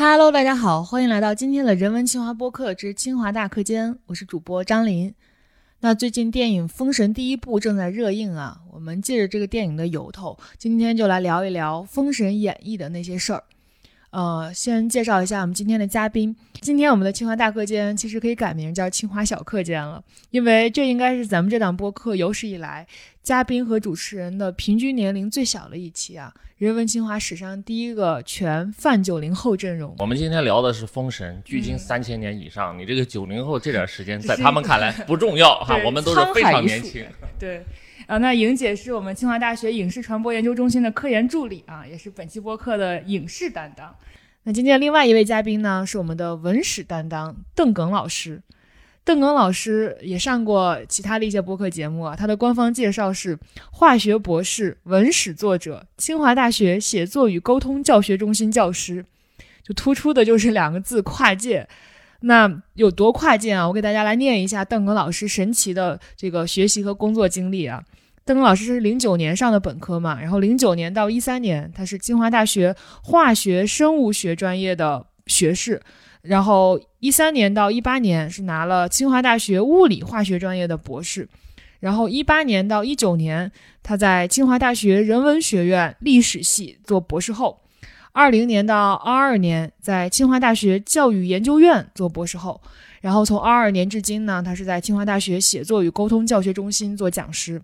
Hello，大家好，欢迎来到今天的人文清华播客之清华大课间，我是主播张琳。那最近电影《封神》第一部正在热映啊，我们借着这个电影的由头，今天就来聊一聊《封神演义》的那些事儿。呃，先介绍一下我们今天的嘉宾。今天我们的清华大课间其实可以改名叫清华小课间了，因为这应该是咱们这档播客有史以来嘉宾和主持人的平均年龄最小的一期啊。人文清华史上第一个全泛九零后阵容。我们今天聊的是《封神》，距今三千年以上，你这个九零后这点时间在他们看来不重要哈，我们都是非常年轻。对。啊，那莹姐是我们清华大学影视传播研究中心的科研助理啊，也是本期播客的影视担当。那今天另外一位嘉宾呢，是我们的文史担当邓耿老师。邓耿老师也上过其他的一些播客节目啊，他的官方介绍是化学博士、文史作者、清华大学写作与沟通教学中心教师，就突出的就是两个字跨界。那有多跨界啊？我给大家来念一下邓耿老师神奇的这个学习和工作经历啊。邓老师是零九年上的本科嘛，然后零九年到一三年，他是清华大学化学生物学专业的学士，然后一三年到一八年是拿了清华大学物理化学专业的博士，然后一八年到一九年他在清华大学人文学院历史系做博士后。二零年到二二年，在清华大学教育研究院做博士后，然后从二二年至今呢，他是在清华大学写作与沟通教学中心做讲师。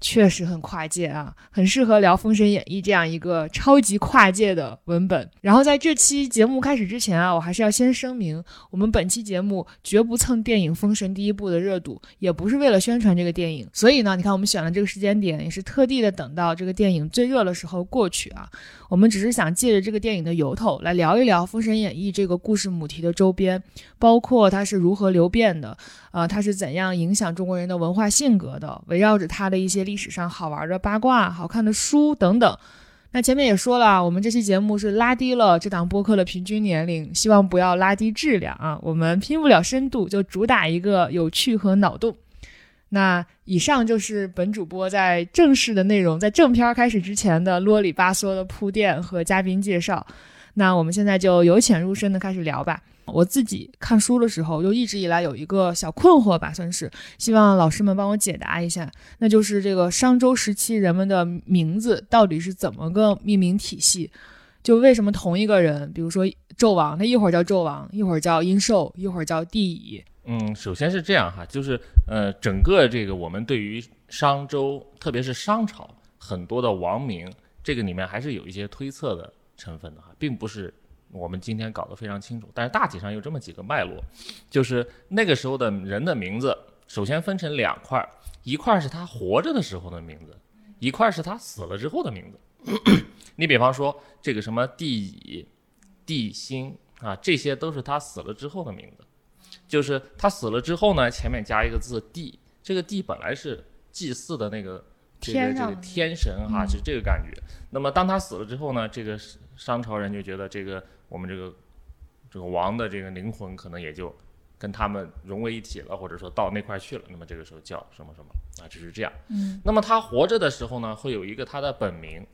确实很跨界啊，很适合聊《封神演义》这样一个超级跨界的文本。然后在这期节目开始之前啊，我还是要先声明，我们本期节目绝不蹭电影《封神》第一部的热度，也不是为了宣传这个电影。所以呢，你看我们选了这个时间点，也是特地的等到这个电影最热的时候过去啊。我们只是想借着这个电影的由头来聊一聊《封神演义》这个故事母题的周边，包括它是如何流变的，呃，它是怎样影响中国人的文化性格的，围绕着它的一些历史上好玩的八卦、好看的书等等。那前面也说了，我们这期节目是拉低了这档播客的平均年龄，希望不要拉低质量啊。我们拼不了深度，就主打一个有趣和脑洞。那以上就是本主播在正式的内容，在正片开始之前的啰里吧嗦的铺垫和嘉宾介绍。那我们现在就由浅入深的开始聊吧。我自己看书的时候，就一直以来有一个小困惑吧，算是希望老师们帮我解答一下，那就是这个商周时期人们的名字到底是怎么个命名体系？就为什么同一个人，比如说纣王，他一会儿叫纣王，一会儿叫殷寿，一会儿叫帝乙？嗯，首先是这样哈，就是呃，整个这个我们对于商周，特别是商朝很多的王名，这个里面还是有一些推测的成分的哈，并不是我们今天搞得非常清楚。但是大体上有这么几个脉络，就是那个时候的人的名字，首先分成两块，一块是他活着的时候的名字，一块是他死了之后的名字。你比方说这个什么帝乙、帝辛啊，这些都是他死了之后的名字。就是他死了之后呢，前面加一个字“帝”，这个“帝”本来是祭祀的那个这个这个天神哈，是这个感觉。那么当他死了之后呢，这个商朝人就觉得这个我们这个这个王的这个灵魂可能也就跟他们融为一体了，或者说到那块去了。那么这个时候叫什么什么啊，只是这样。嗯。那么他活着的时候呢，会有一个他的本名，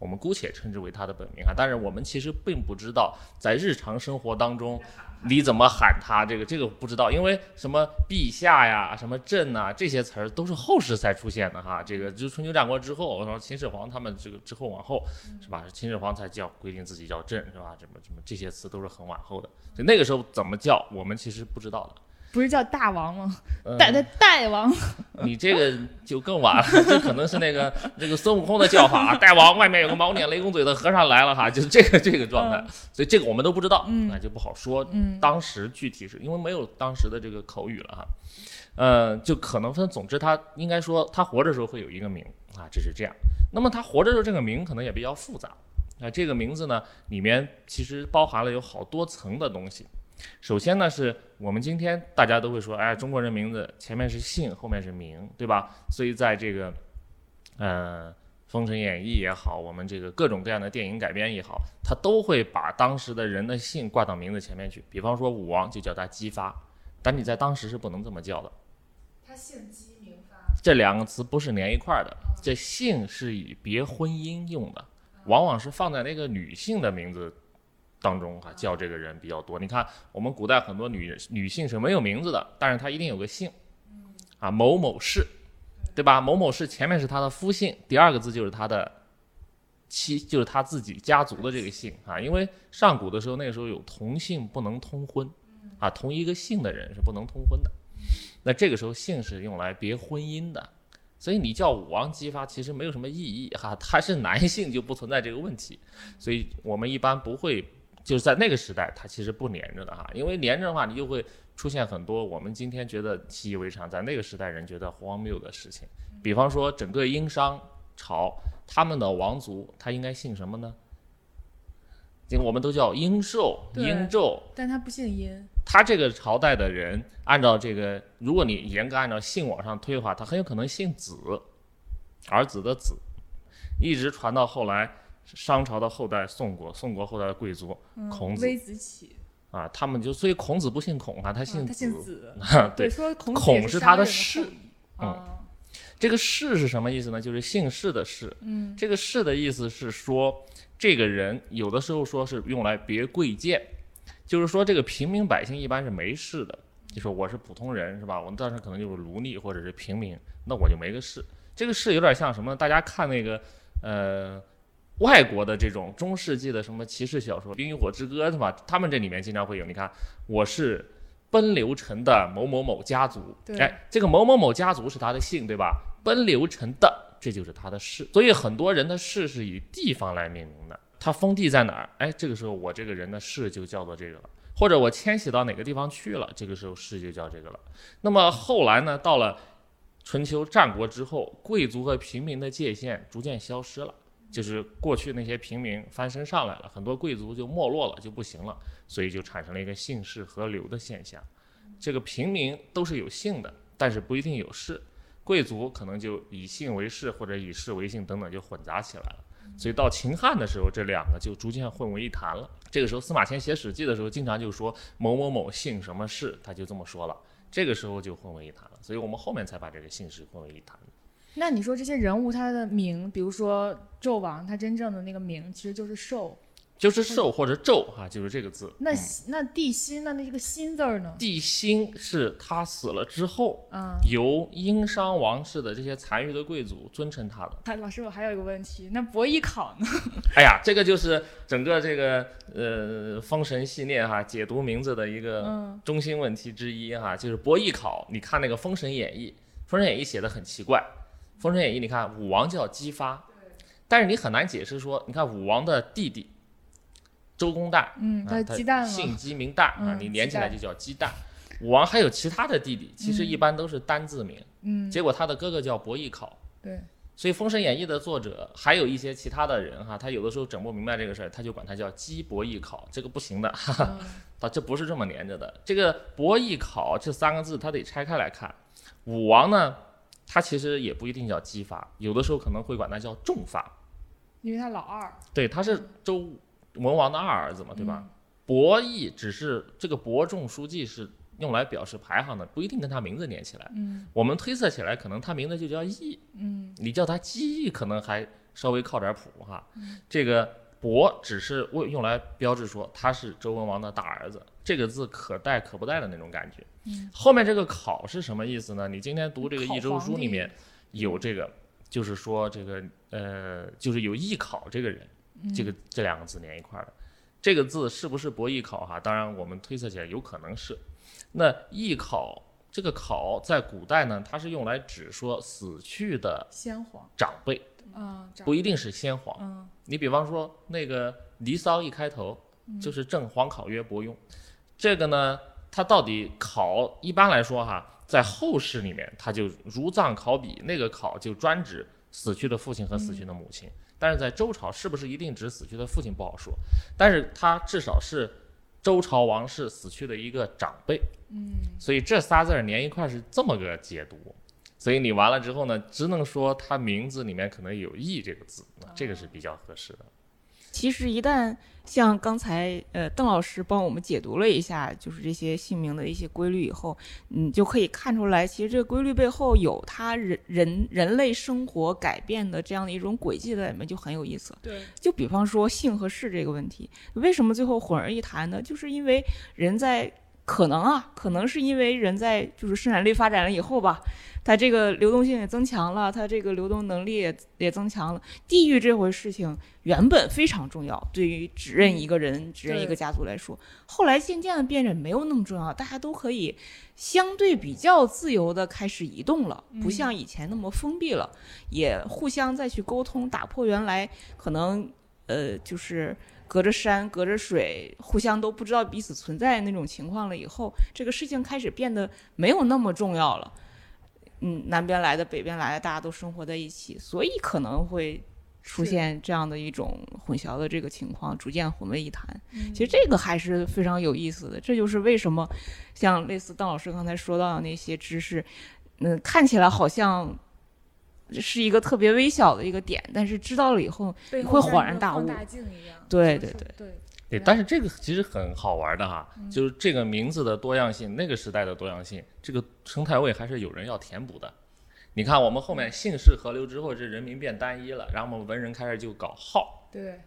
我们姑且称之为他的本名哈。但是我们其实并不知道在日常生活当中。你怎么喊他？这个这个不知道，因为什么陛下呀、什么朕呐这些词儿都是后世才出现的哈。这个就春秋战国之后，说秦始皇他们这个之后往后是吧？秦始皇才叫规定自己叫朕是吧？什么什么这些词都是很往后的，就那个时候怎么叫我们其实不知道的。不是叫大王吗？大大大王，你这个就更晚了，这可能是那个 那个孙悟空的叫法，大王外面有个毛脸雷公嘴的和尚来了哈，就是这个这个状态，所以这个我们都不知道，那就不好说。当时具体是因为没有当时的这个口语了哈，呃，就可能分。总之，他应该说他活着时候会有一个名啊，只是这样。那么他活着时候这个名可能也比较复杂啊，这个名字呢里面其实包含了有好多层的东西。首先呢，是我们今天大家都会说，哎，中国人名字前面是姓，后面是名，对吧？所以在这个，呃，《封神演义》也好，我们这个各种各样的电影改编也好，他都会把当时的人的姓挂到名字前面去。比方说武王就叫他姬发，但你在当时是不能这么叫的。他姓姬名发，这两个词不是连一块儿的。这姓是以别婚姻用的，往往是放在那个女性的名字。当中哈、叫这个人比较多。你看我们古代很多女女性是没有名字的，但是她一定有个姓，啊某某氏，对吧？某某氏前面是她的夫姓，第二个字就是她的妻，就是她自己家族的这个姓啊。因为上古的时候，那个时候有同姓不能通婚，啊，同一个姓的人是不能通婚的。那这个时候姓是用来别婚姻的，所以你叫武王姬发其实没有什么意义哈，他是男性就不存在这个问题，所以我们一般不会就是在那个时代，它其实不连着的哈，因为连着的话，你就会出现很多我们今天觉得习以为常，在那个时代人觉得荒谬的事情，比方说整个殷商朝他们的王族，他应该姓什么呢？这个我们都叫殷寿、殷纣，但他不姓殷，他这个朝代的人，按照这个，如果你严格按照姓往上推的话，他很有可能姓子，儿子的子，一直传到后来商朝的后代宋国，宋国后代的贵族嗯孔子微子启，啊，他们就所以孔子不姓孔啊，他啊姓他姓子。子，对，说孔是是他的氏嗯啊，这个氏是什么意思呢？就是姓氏的氏。嗯，这个氏的意思是说，这个人有的时候说是用来别贵贱，就是说这个平民百姓一般是没氏的。就说我是普通人是吧？我当时可能就是奴隶或者是平民，那我就没个氏。这个氏有点像什么？大家看那个呃外国的这种中世纪的什么骑士小说《冰与火之歌》是吧？他们这里面经常会有，你看我是奔流城的某某某家族，对哎，这个某某某家族是他的姓对吧？奔流城的，这就是他的氏。所以很多人的氏是以地方来命名的，他封地在哪儿？哎，这个时候我这个人的氏就叫做这个了。或者我迁徙到哪个地方去了，这个时候氏就叫这个了。那么后来呢，到了春秋战国之后，贵族和平民的界限逐渐消失了，就是过去那些平民翻身上来了，很多贵族就没落了，就不行了，所以就产生了一个姓氏合流的现象。这个平民都是有姓的，但是不一定有氏，贵族可能就以姓为氏或者以氏为姓等等就混杂起来了。所以到秦汉的时候，这两个就逐渐混为一谈了。这个时候，司马迁写《史记》的时候，经常就说某某某姓什么氏，他就这么说了。这个时候就混为一谈了，所以我们后面才把这个姓氏混为一谈。那你说这些人物他的名，比如说纣王，他真正的那个名其实就是寿。就是寿或者纣哈、就是这个字。那、嗯那帝辛，那那这个辛字儿呢？帝辛是他死了之后，啊、由殷商王室的这些残余的贵族尊称他的。哎老师，我还有一个问题，那伯邑考呢？哎呀，这个就是整个这个呃《封神》系列哈解读名字的一个嗯中心问题之一哈，就是伯邑考。你看那个《封神演义》，《封神演义》写的很奇怪，《封神演义》你看武王叫姬发，但是你很难解释说，你看武王的弟弟周公旦，嗯，啊他鸡蛋姓。姬名旦啊，嗯你连起来就叫姬旦。武王还有其他的弟弟，其实嗯一般都是单字名，嗯，结果他的哥哥叫伯邑考。对，所以《封神演义》的作者还有一些其他的人哈，他有的时候整不明白这个事儿，他就管他叫姬伯邑考，这个不行的，哈哈，嗯啊，这不是这么连着的。这个伯邑考这三个字，他得拆开来看。武王呢，他其实也不一定叫姬发，有的时候可能会管他叫仲发，因为他老二，对，他是周文王的二儿子嘛，对吧？伯邑只是这个伯仲叔季是用来表示排行的，不一定跟他名字连起来。嗯我们推测起来，可能他名字就叫邑。嗯你叫他姬邑可能还稍微靠点谱哈。嗯这个伯只是为用来标志说他是周文王的大儿子，这个字可带可不带的那种感觉。嗯后面这个考是什么意思呢？你今天读这个考益州书里面有这个，就是说这个呃，就是有艺考这个人，嗯这个这两个字连一块儿的。这个字是不是伯邑考哈？当然，我们推测起来有可能是。那艺考这个考在古代呢，它是用来指说死去的先皇长辈，啊，不一定是先皇。嗯你比方说那个《离骚》一开头就是正黄考曰伯庸，这个呢，它到底考一般来说哈，在后世里面，它就如葬考妣，那个考就专指死去的父亲和死去的母亲。但是在周朝，是不是一定指死去的父亲不好说，但是他至少是周朝王室死去的一个长辈。嗯所以这仨字儿连一块儿是这么个解读。所以你完了之后呢，只能说他名字里面可能有“义”这个字，那这个是比较合适的。其实一旦像刚才呃邓老师帮我们解读了一下，就是这些姓名的一些规律以后，你就可以看出来，其实这个规律背后有它人人人类生活改变的这样的一种轨迹在里面，就很有意思。对，就比方说姓和氏这个问题，为什么最后混而一谈呢？就是因为人在可能啊，可能是因为人在就是生产力发展了以后吧，它这个流动性也增强了，它这个流动能力也也增强了。地域这回事情原本非常重要，对于指认一个人、指认一个家族来说，后来渐渐的变得没有那么重要，大家都可以相对比较自由的开始移动了，不像以前那么封闭了，也互相再去沟通，打破原来可能呃就是。隔着山，隔着水，互相都不知道彼此存在那种情况了以后，这个事情开始变得没有那么重要了。嗯，南边来的，北边来的，大家都生活在一起，所以可能会出现这样的一种混淆的这个情况，逐渐混为一谈。其实这个还是非常有意思的，这就是为什么像类似邓老师刚才说到的那些知识，嗯，看起来好像。是一个特别微小的一个点，但是知道了以后，你会恍然大悟。对对对对对，但是这个其实很好玩的哈，就是这个名字的多样性，那个时代的多样性，这个生态位还是有人要填补的。你看，我们后面姓氏合流之后，这人民变单一了，然后我们文人开始就搞号，对，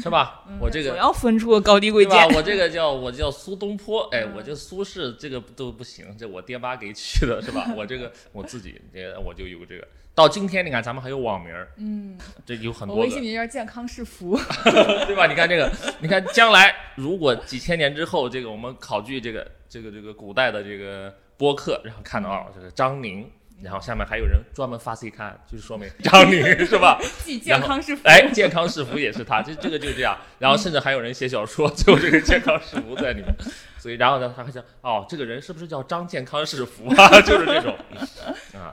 是吧？我这个总要分出个高低贵贱。我这个叫我叫苏东坡，哎，我这苏轼这个都不行，这我爹妈给取的，是吧？我这个我自己，这我就有这个。到今天，你看咱们还有网名儿，嗯，这有很多。微信名叫健康是福，对吧？你看这个，你看将来如果几千年之后，这个我们考据这个这个这个古代的这个播客，然后看到啊，这个张宁，然后下面还有人专门发 C 刊，就是说明 张宁是吧？既健康是福，哎，健康是福也是他，这这个就是这样。然后甚至还有人写小说，就这个健康是福在里面。所以，然后呢，他还想，哦，这个人是不是叫张健康是福啊？就是这种，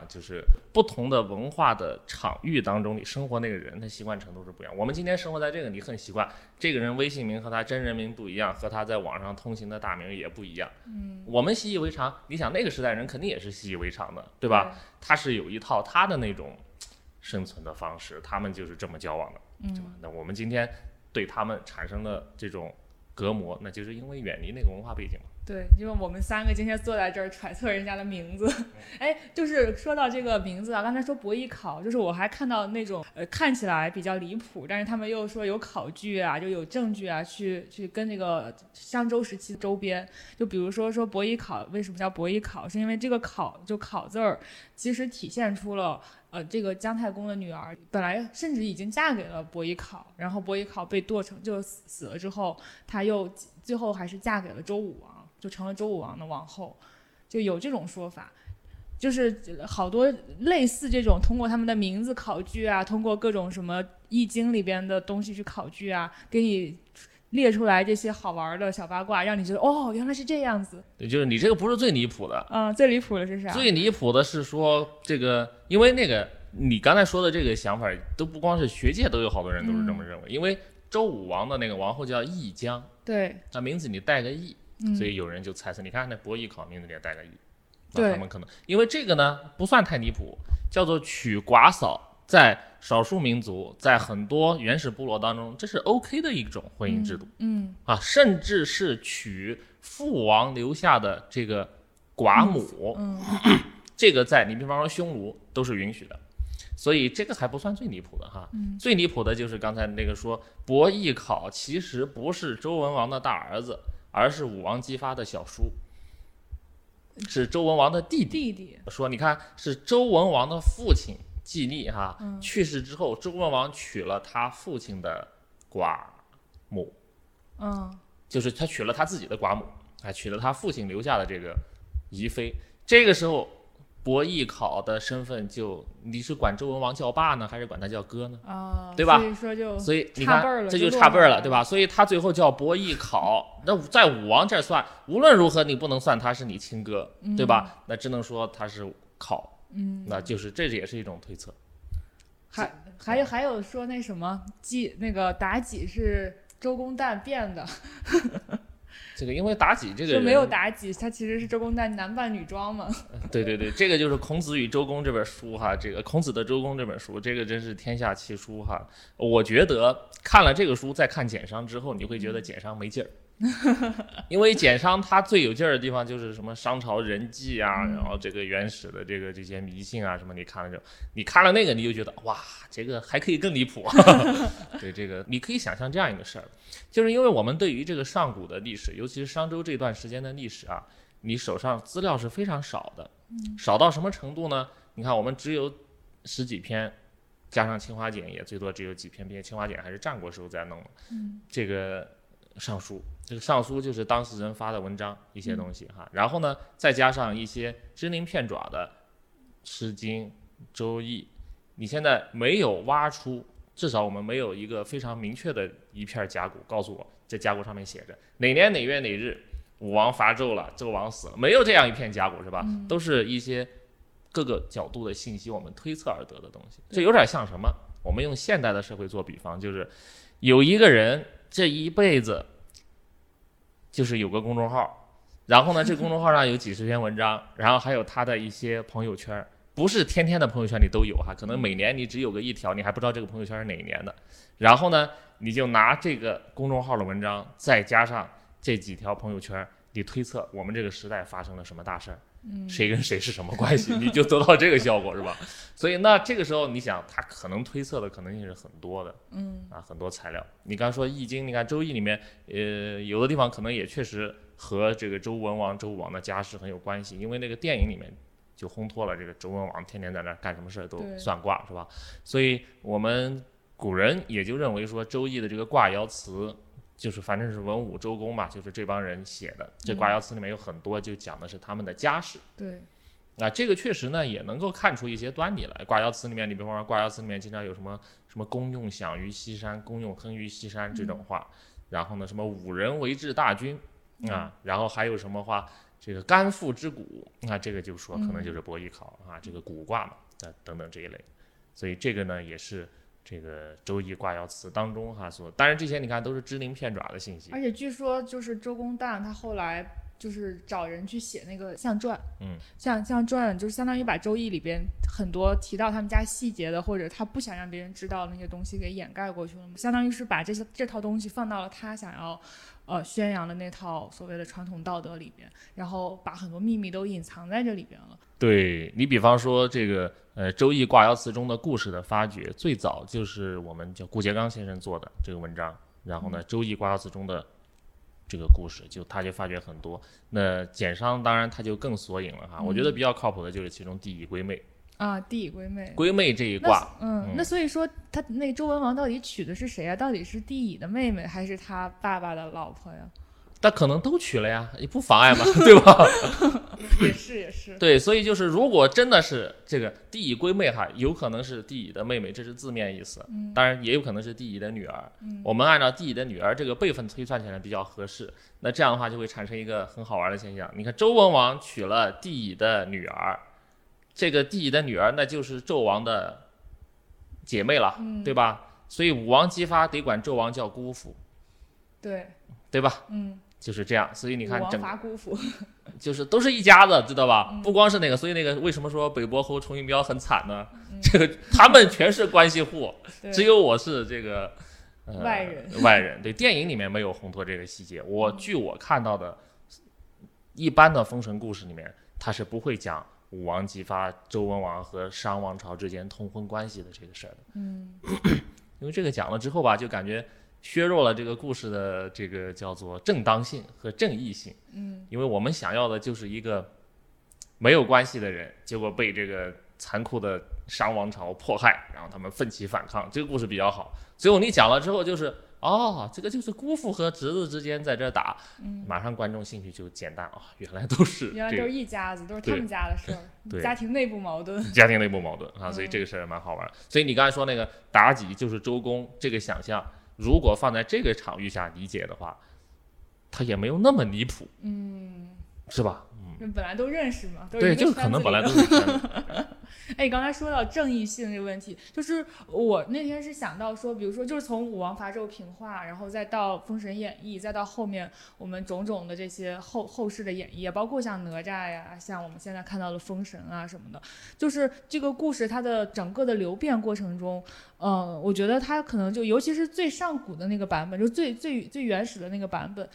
啊，就是不同的文化的场域当中，你生活那个人，他习惯程度是不一样。我们今天生活在这个，你很习惯，这个人微信名和他真人名不一样，和他在网上通行的大名也不一样。嗯，我们习以为常。你想那个时代人肯定也是习以为常的，对吧？他是有一套他的那种生存的方式，他们就是这么交往的，对吧？那我们今天对他们产生的这种。隔膜，那就是因为远离那个文化背景嘛。对，因为我们三个今天坐在这儿揣测人家的名字，哎，就是说到这个名字啊，刚才说博弈考，就是我还看到那种呃看起来比较离谱，但是他们又说有考据啊，就有证据啊，去去跟那个商周时期周边，就比如说说博弈考为什么叫博弈考，是因为这个考就考字儿，其实体现出了。呃，这个姜太公的女儿本来甚至已经嫁给了伯邑考，然后伯邑考被剁成就死了之后，她又最后还是嫁给了周武王，就成了周武王的王后，就有这种说法，就是好多类似这种通过他们的名字考据啊，通过各种什么易经里边的东西去考据啊，给你。列出来这些好玩的小八卦，让你觉得哦，原来是这样子。对，就是你这个不是最离谱的。嗯，最离谱的是啥？最离谱的是说这个，因为那个你刚才说的这个想法，都不光是学界都有好多人都是这么认为。因为周武王的那个王后叫易姜，对，那名字你带个易，所以有人就猜测，你看那伯邑考名字里也带个易，那他们可能因为这个呢不算太离谱，叫做娶寡嫂。在少数民族，在很多原始部落当中，这是 OK 的一种婚姻制度。嗯啊，甚至是娶父王留下的这个寡母，这个在你比方说匈奴都是允许的，所以这个还不算最离谱的哈。最离谱的就是刚才那个说伯邑考其实不是周文王的大儿子，而是武王姬发的小叔，是周文王的弟弟。弟弟说，你看是周文王的父亲。季历哈去世之后，周文王娶了他父亲的寡母，嗯，就是他娶了他自己的寡母，还娶了他父亲留下的这个遗妃。这个时候，伯邑考的身份就你是管周文王叫爸呢，还是管他叫哥呢？啊，对吧？所以说就所以你看这就差辈儿了，对吧？所以他最后叫伯邑考。那在武王这儿算，无论如何你不能算他是你亲哥，对吧？那只能说他是考。嗯，那就是这也是一种推测，还还有还有说那什么冀那个妲己是周公旦变的，这个因为妲己这个人说没有妲己，她其实是周公旦男扮女装嘛。对对对，这个就是《孔子与周公》这本书哈，这个《孔子的周公》这本书，这个真是天下奇书哈。我觉得看了这个书，再看简商之后，你会觉得简商没劲儿，因为简商它最有劲儿的地方就是什么商朝人际啊，然后这个原始的这个这些迷信啊什么，你看了就，你看了那个你就觉得哇，这个还可以更离谱。对这个，你可以想象这样一个事儿，就是因为我们对于这个上古的历史，尤其是商周这段时间的历史啊，你手上资料是非常少的，少到什么程度呢？你看我们只有十几篇，加上清华简也最多只有几篇，并且清华简还是战国时候在弄的。嗯这个尚书，这个上书就是当事人发的文章一些东西哈，然后呢，再加上一些支鳞片爪的《诗经》《周易》，你现在没有挖出，至少我们没有一个非常明确的一片甲骨告诉我，这甲骨上面写着哪年哪月哪日武王伐纣了，纣王死了，没有这样一片甲骨是吧？都是一些各个角度的信息，我们推测而得的东西。这有点像什么？我们用现代的社会做比方，就是有一个人这一辈子就是有个公众号，然后呢，这公众号上有几十篇文章，然后还有他的一些朋友圈。不是天天的朋友圈里都有哈，可能每年你只有个一条，你还不知道这个朋友圈是哪一年的。然后呢，你就拿这个公众号的文章，再加上这几条朋友圈，你推测我们这个时代发生了什么大事儿，谁跟谁是什么关系，你就得到这个效果是吧？所以那这个时候你想，他可能推测的可能性是很多的嗯啊，很多材料。你刚说《易经》，你看《周易》里面，呃，有的地方可能也确实和这个周文王、周武王的家世很有关系，因为那个电影里面就烘托了这个周文王天天在那儿干什么事儿都算卦是吧？所以我们古人也就认为说，《周易》的这个卦爻辞。就是反正是文武周公嘛，就是这帮人写的。这卦爻辞里面有很多就讲的是他们的家世，对，啊，这个确实呢也能够看出一些端倪来。卦爻辞里面，你比方说卦爻辞里面经常有什么什么“公用享于西山，公用亨于西山”这种话，然后呢什么“五人为治大军”啊，然后还有什么话这个“甘父之谷”，那这个就说可能就是伯邑考啊，这个卜卦嘛，啊等等这一类。所以这个呢也是这个周易卦爻辞当中哈所，当然这些你看都是支零片爪的信息。而，且据说就是周公旦他后来就是找人去写那个像传，嗯，像像传就是相当于把周易里边很多提到他们家细节的，或者他不想让别人知道的那些东西给掩盖过去了嘛，相当于是把这些这套东西放到了他想要呃宣扬的那套所谓的传统道德里边，然后把很多秘密都隐藏在这里边了。对你比方说这个呃《周易卦爻辞》中的故事的发掘，最早就是我们叫顾颉刚先生做的这个文章。然后呢，《周易卦爻辞》中的这个故事，就他就发掘很多。那简商当然他就更索引了哈。我觉得比较靠谱的就是其中第乙归妹，啊，帝乙归妹。归妹这一卦，嗯，嗯那所以说他那周文王到底娶的是谁啊？到底是帝乙的妹妹，还是他爸爸的老婆呀？但可能都娶了呀，也不妨碍嘛，对吧？也是也是，对，所以就是如果真的是这个帝乙归妹哈，有可能是帝乙的妹妹，这是字面意思。嗯当然也有可能是帝乙的女儿。嗯我们按照帝乙的女儿这个辈分推算起来比较合适。那这样的话就会产生一个很好玩的现象。你看周文王娶了帝乙的女儿，这个帝乙的女儿那就是纣王的姐妹了，嗯对吧？所以武王姬发得管纣王叫姑父，对，对吧？嗯，就是这样。所以你看整伐姑父，就是都是一家子，知道吧？嗯不光是那个，所以那个为什么说北伯侯崇云彪很惨呢？嗯这个他们全是关系户，只有我是这个、呃、外人。外人对，电影里面没有烘托这个细节。我据我看到的，一般的封神故事里面，他是不会讲武王姬发周文王和商王朝之间通婚关系的这个事儿的。嗯 因为这个讲了之后吧，就感觉削弱了这个故事的这个叫做正当性和正义性。嗯因为我们想要的就是一个没有关系的人，结果被这个残酷的商王朝迫害，然后他们奋起反抗，这个故事比较好。最后你讲了之后，就是哦，这个就是姑父和侄子之间在这儿打，嗯，马上观众兴趣就减淡啊、原来都是原来都是一家子，都是他们家的事儿，对 家庭内部矛盾。家庭内部矛盾啊，所以嗯这个事儿蛮好玩。所以你刚才说那个妲己就是周公这个想象，如果放在这个场域下理解的话，它也没有那么离谱，嗯，是吧？嗯本来都认识嘛，对，就是可能本来都是。哎，刚才说到正义性这个问题，就是我那天是想到说，比如说，就是从武王伐纣平话，然后再到封神演义，再到后面我们种种的这些后后世的演绎，包括像哪吒呀，像我们现在看到的封神啊什么的，就是这个故事它的整个的流变过程中。嗯，我觉得它可能就，尤其是最上古的那个版本，就最最最原始的那个版本，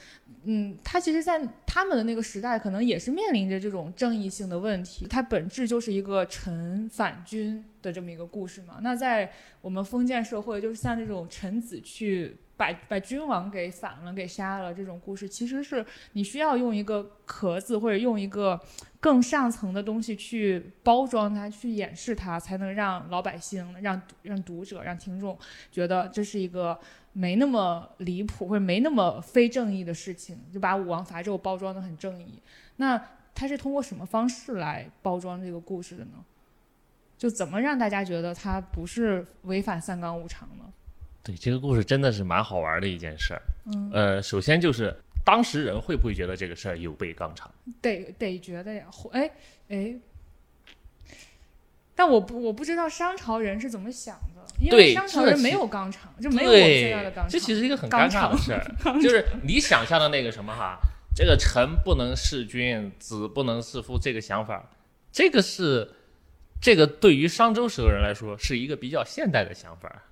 嗯，它其实，在他们的那个时代，可能也是面临着这种正义性的问题。它本质就是一个臣反君的这么一个故事嘛。那在我们封建社会，就是像这种臣子去。把把君王给反了，给杀了，这种故事其实是你需要用一个壳子或者用一个更上层的东西去包装它，去掩饰它，才能让老百姓、让让读者、让听众觉得这是一个没那么离谱或者没那么非正义的事情，就把武王伐纣包装的很正义。那他是通过什么方式来包装这个故事的呢？就怎么让大家觉得他不是违反三纲五常呢？对这个故事真的是蛮好玩的一件事儿。嗯，呃，首先就是当事人会不会觉得这个事儿有悖纲常？得得觉得呀，哎哎，但我不我不知道商朝人是怎么想的，因为商朝人没有纲常，就没有我们现在的纲常。这其实是一个很尴尬的事儿，就是你想象的那个什么哈，这个臣不能弑君，子不能弑父，这个想法，这个是这个对于商周时候人来说是一个比较现代的想法。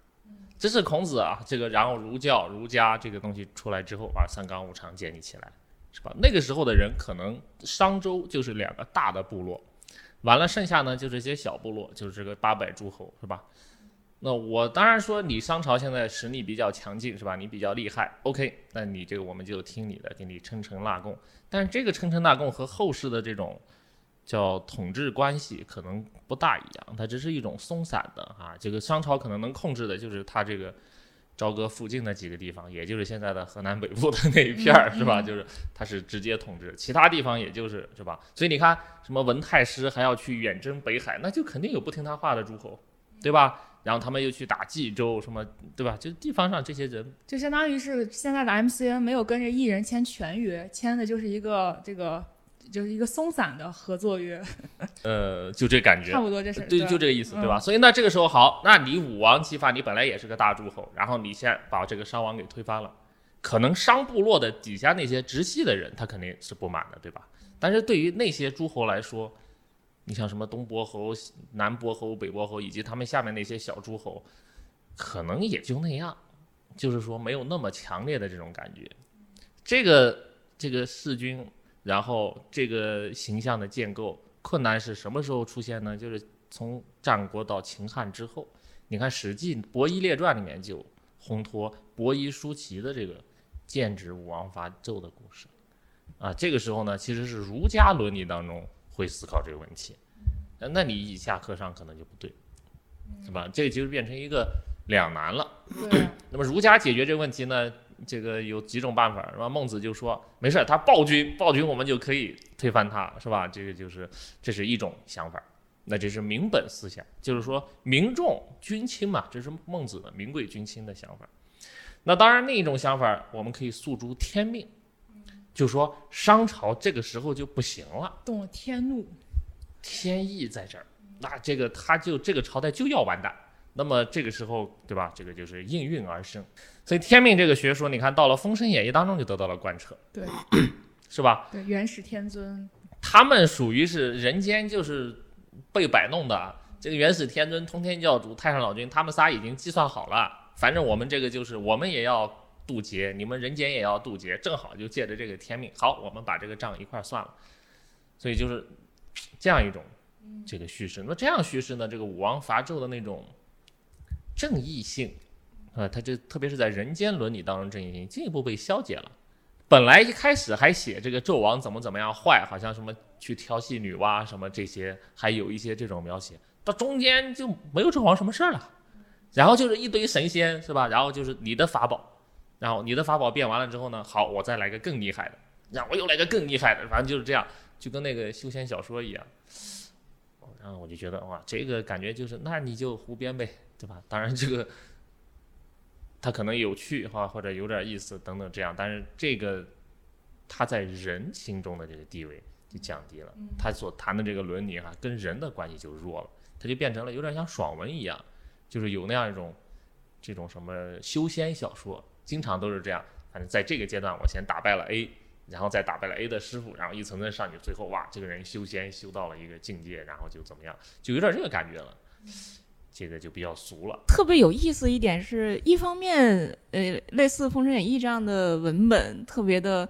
这是孔子啊，这个然后儒教、儒家这个东西出来之后，把三纲五常建立起来，是吧？那个时候的人可能商周就是两个大的部落，完了剩下呢就是一些小部落，就是这个八百诸侯，是吧？那我当然说你商朝现在实力比较强劲，是吧？你比较厉害，OK，那你这个我们就听你的，给你称臣纳贡。但是这个称臣纳贡和后世的这种。叫统治关系可能不大一样，它只是一种松散的啊。这个商朝可能能控制的就是它这个朝歌附近的几个地方，也就是现在的河南北部的那一片儿，是吧？就是它是直接统治，其他地方也就是是吧？所以你看，什么文太师还要去远征北海，那就肯定有不听他话的诸侯，对吧？然后他们又去打冀州，什么对吧？就地方上这些人，就相当于是现在的 MCN 没有跟着艺人签全约，签的就是一个这个。就是一个松散的合作约，呃，就这感觉，差不多这是对，就这个意思，对吧？所以那这个时候好，那你武王姬发，你本来也是个大诸侯，然后你先把这个商王给推翻了，可能商部落的底下那些直系的人，他肯定是不满的，对吧？但是对于那些诸侯来说，你像什么东伯侯、南伯侯、北伯侯，以及他们下面那些小诸侯，可能也就那样，就是说没有那么强烈的这种感觉。这个这个弑君。然后这个形象的建构困难是什么时候出现呢？就是从战国到秦汉之后。你看《史记·伯夷列传》里面就烘托伯夷叔齐的这个剑指武王伐纣的故事。啊，这个时候呢，其实是儒家伦理当中会思考这个问题。那你以下课上可能就不对，是吧？这个就是变成一个两难了。那么儒家解决这个问题呢？这个有几种办法，是吧？孟子就说没事，他暴君，暴君我们就可以推翻他，是吧？这个就是这是一种想法，那这是民本思想，就是说民众君亲嘛，这是孟子的民贵君亲的想法。那当然，另一种想法，我们可以诉诸天命，就说商朝这个时候就不行了，动了天怒，天意在这儿，那这个他就这个朝代就要完蛋。那么这个时候，对吧？这个就是应运而生。所以天命这个学说，你看到了《封神演义》当中就得到了贯彻，对，是吧？对，元始天尊，他们属于是人间就是被摆弄的。这个元始天尊、通天教主、太上老君，他们仨已经计算好了，反正我们这个就是我们也要渡劫，你们人间也要渡劫，正好就借着这个天命，好，我们把这个账一块算了。所以就是这样一种这个叙事。那这样叙事呢，这个武王伐纣的那种正义性。啊，它这特别是在人间伦理当中，正义性进一步被消解了。本来一开始还写这个纣王怎么怎么样坏，好像什么去调戏女娲什么这些，还有一些这种描写，到中间就没有纣王什么事儿了。然后就是一堆神仙，是吧？然后就是你的法宝，然后你的法宝变完了之后呢，好，我再来个更厉害的，然后我又来个更厉害的，反正就是这样，就跟那个修仙小说一样。然后我就觉得哇，这个感觉就是那你就胡编呗，对吧？当然这个。他可能有趣哈，或者有点意思等等这样，但是这个他在人心中的这个地位就降低了，他所谈的这个伦理哈，跟人的关系就弱了。他就变成了有点像爽文一样，就是有那样一种这种什么修仙小说，经常都是这样。反正在这个阶段，我先打败了 A，然后再打败了 A 的师傅，然后一层层上去，最后哇，这个人修仙修到了一个境界，然后就怎么样，就有点这个感觉了。这个就比较俗了。特别有意思一点是，一方面，呃，类似《封神演义》这样的文本特别的。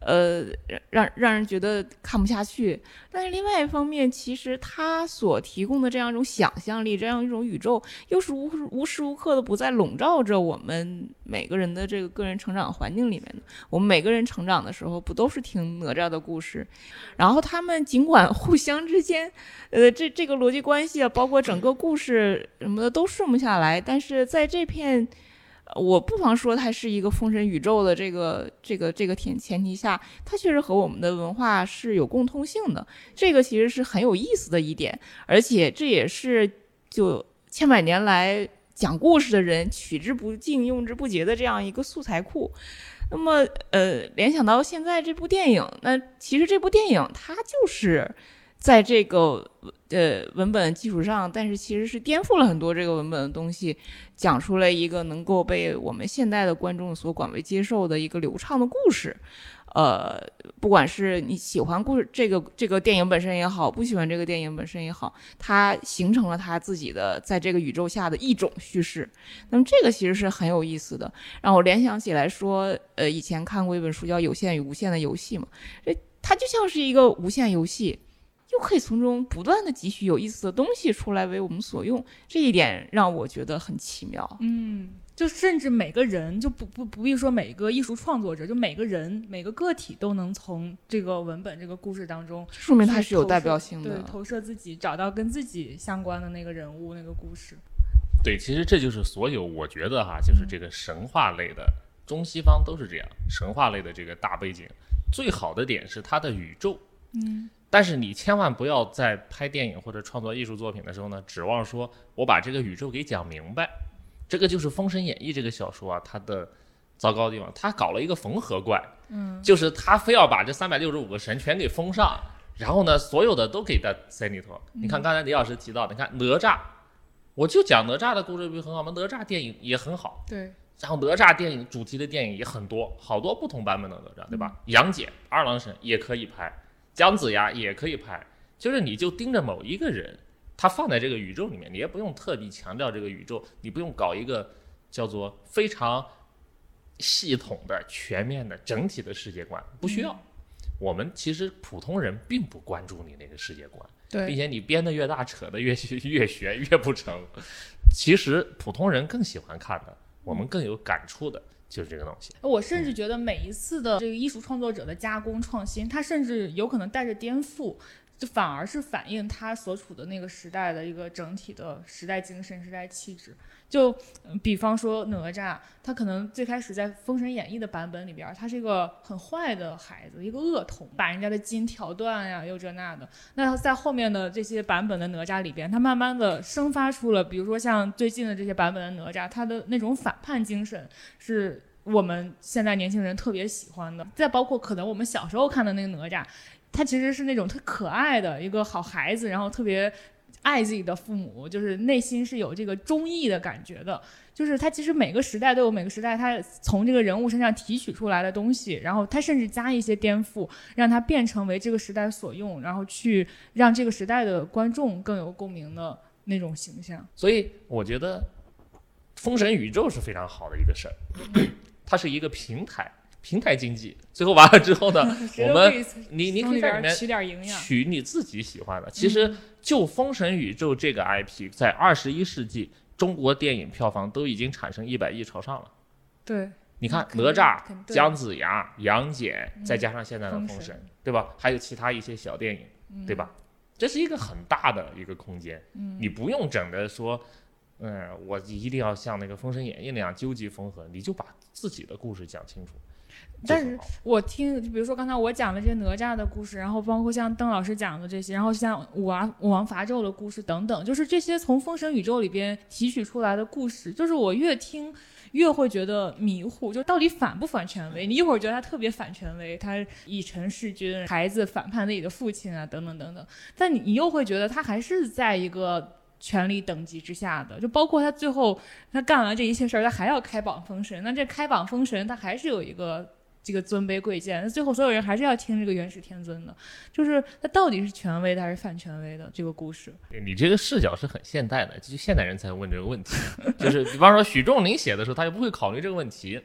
呃，让让人觉得看不下去。但是另外一方面，其实他所提供的这样一种想象力，这样一种宇宙，又是无无时无刻的不在笼罩着我们每个人的这个个人成长环境里面的。我们每个人成长的时候，不都是听哪吒的故事？然后他们尽管互相之间，呃，这这个逻辑关系啊，包括整个故事什么的都顺不下来，但是在这片。我不妨说，它是一个封神宇宙的这个这个这个前前提下，它确实和我们的文化是有共通性的。这个其实是很有意思的一点，而且这也是就千百年来讲故事的人取之不尽、用之不竭的这样一个素材库。那么，呃，联想到现在这部电影，那其实这部电影它就是在这个。呃，文本基础上，但是其实是颠覆了很多这个文本的东西，讲出了一个能够被我们现代的观众所广为接受的一个流畅的故事。呃，不管是你喜欢故事这个这个电影本身也好，不喜欢这个电影本身也好，它形成了它自己的在这个宇宙下的一种叙事。那么这个其实是很有意思的，让我联想起来说，呃，以前看过一本书叫《有限与无限的游戏》嘛，这它就像是一个无限游戏。又可以从中不断的汲取有意思的东西出来为我们所用，这一点让我觉得很奇妙。嗯，就甚至每个人就不不不必说每个艺术创作者，就每个人每个个体都能从这个文本这个故事当中，说明它是有代表性的，对，投射自己，找到跟自己相关的那个人物那个故事。对，其实这就是所有我觉得哈，就是这个神话类的中西方都是这样，神话类的这个大背景，最好的点是它的宇宙。嗯。但是你千万不要在拍电影或者创作艺术作品的时候呢，指望说我把这个宇宙给讲明白，这个就是《封神演义》这个小说啊，它的糟糕的地方，他搞了一个缝合怪，嗯，就是他非要把这三百六十五个神全给封上，然后呢，所有的都给他塞里头。你看刚才李老师提到，你看哪吒，我就讲哪吒的故事不是很好吗？哪吒电影也很好，对，然后哪吒电影主题的电影也很多，好多不同版本的哪吒，对吧？杨戬、二郎神也可以拍。姜子牙也可以拍，就是你就盯着某一个人，他放在这个宇宙里面，你也不用特地强调这个宇宙，你不用搞一个叫做非常系统的、全面的、整体的世界观，不需要。我们其实普通人并不关注你那个世界观，对，并且你编的越大，扯的越越悬越不成。其实普通人更喜欢看的，我们更有感触的。就是这个东西，我甚至觉得每一次的这个艺术创作者的加工创新，它甚至有可能带着颠覆，就反而是反映他所处的那个时代的一个整体的时代精神、时代气质。就比方说哪吒，他可能最开始在《封神演义》的版本里边，他是一个很坏的孩子，一个恶童，把人家的筋挑断呀，又这那的。那在后面的这些版本的哪吒里边，他慢慢的生发出了，比如说像最近的这些版本的哪吒，他的那种反叛精神，是我们现在年轻人特别喜欢的。再包括可能我们小时候看的那个哪吒，他其实是那种特可爱的一个好孩子，然后特别。爱自己的父母，就是内心是有这个忠义的感觉的。就是他其实每个时代都有每个时代他从这个人物身上提取出来的东西，然后他甚至加一些颠覆，让他变成为这个时代所用，然后去让这个时代的观众更有共鸣的那种形象。所以我觉得《封神宇宙》是非常好的一个事儿，它是一个平台。平台经济，最后完了之后呢，我们你你可以在里面取点营养，取你自己喜欢的。其实就《封神宇宙》这个 IP，在二十一世纪中国电影票房都已经产生一百亿朝上了。对，你看哪吒、姜子牙、杨戬，再加上现在的《封神》，对吧？还有其他一些小电影，对吧？这是一个很大的一个空间，你不用整的说，嗯，我一定要像那个《封神演义》那样纠集缝合，你就把自己的故事讲清楚。但是我听，比如说刚才我讲的这些哪吒的故事，然后包括像邓老师讲的这些，然后像武王武王伐纣的故事等等，就是这些从封神宇宙里边提取出来的故事，就是我越听越会觉得迷糊，就到底反不反权威？你一会儿觉得他特别反权威，他以臣弑君，孩子反叛自己的父亲啊，等等等等，但你你又会觉得他还是在一个权力等级之下的，就包括他最后他干完这一切事儿，他还要开榜封神。那这开榜封神，他还是有一个这个尊卑贵贱，那最后所有人还是要听这个元始天尊的。就是他到底是权威的还是反权威的这个故事？你这个视角是很现代的，就现代人才问这个问题。就是比方说许仲林写的时候，他就不会考虑这个问题，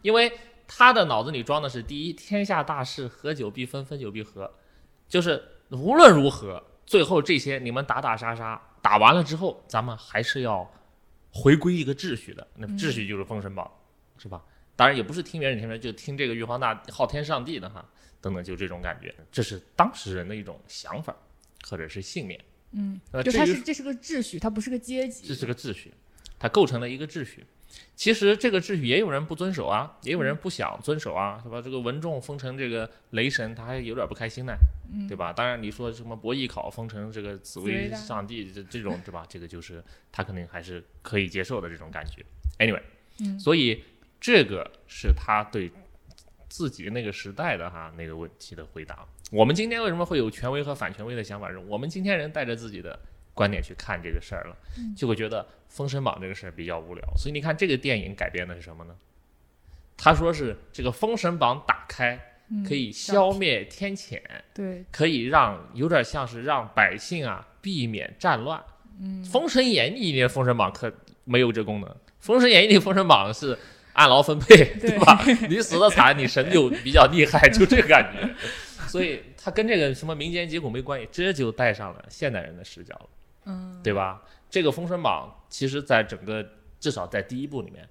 因为他的脑子里装的是第一，天下大事，合久必分，分久必合，就是无论如何，最后这些你们打打杀杀。打完了之后，咱们还是要回归一个秩序的。那秩序就是《封神榜》，是吧？当然也不是听元始天尊，就听这个玉皇大昊天上帝的哈，等等，就这种感觉。这是当时人的一种想法，或者是信念。嗯，就它是这是个秩序，它不是个阶级。这是个秩序，它构成了一个秩序。其实这个秩序也有人不遵守啊，也有人不想遵守啊，是吧？这个文仲封成这个雷神，他还有点不开心呢，对吧？当然你说什么伯邑考封成这个紫薇上帝，这这种对吧？这个就是他肯定还是可以接受的这种感觉。Anyway，嗯所以这个是他对自己那个时代的哈那个问题的回答。我们今天为什么会有权威和反权威的想法？是我们今天人带着自己的。观点去看这个事儿了，就会觉得《封神榜》这个事儿比较无聊。所以你看，这个电影改编的是什么呢？他说是这个《封神榜》打开可以消灭天谴，对，可以让有点像是让百姓啊避免战乱。嗯，《封神演义》里的《封神榜》可没有这功能，《封神演义》里《封神榜》是按劳分配，对吧？你死的惨，你神就比较厉害，就这个感觉。所以他跟这个什么民间疾苦没关系，这就带上了现代人的视角了。嗯，对吧？这个《封神榜》其实在整个至少在第一部里面，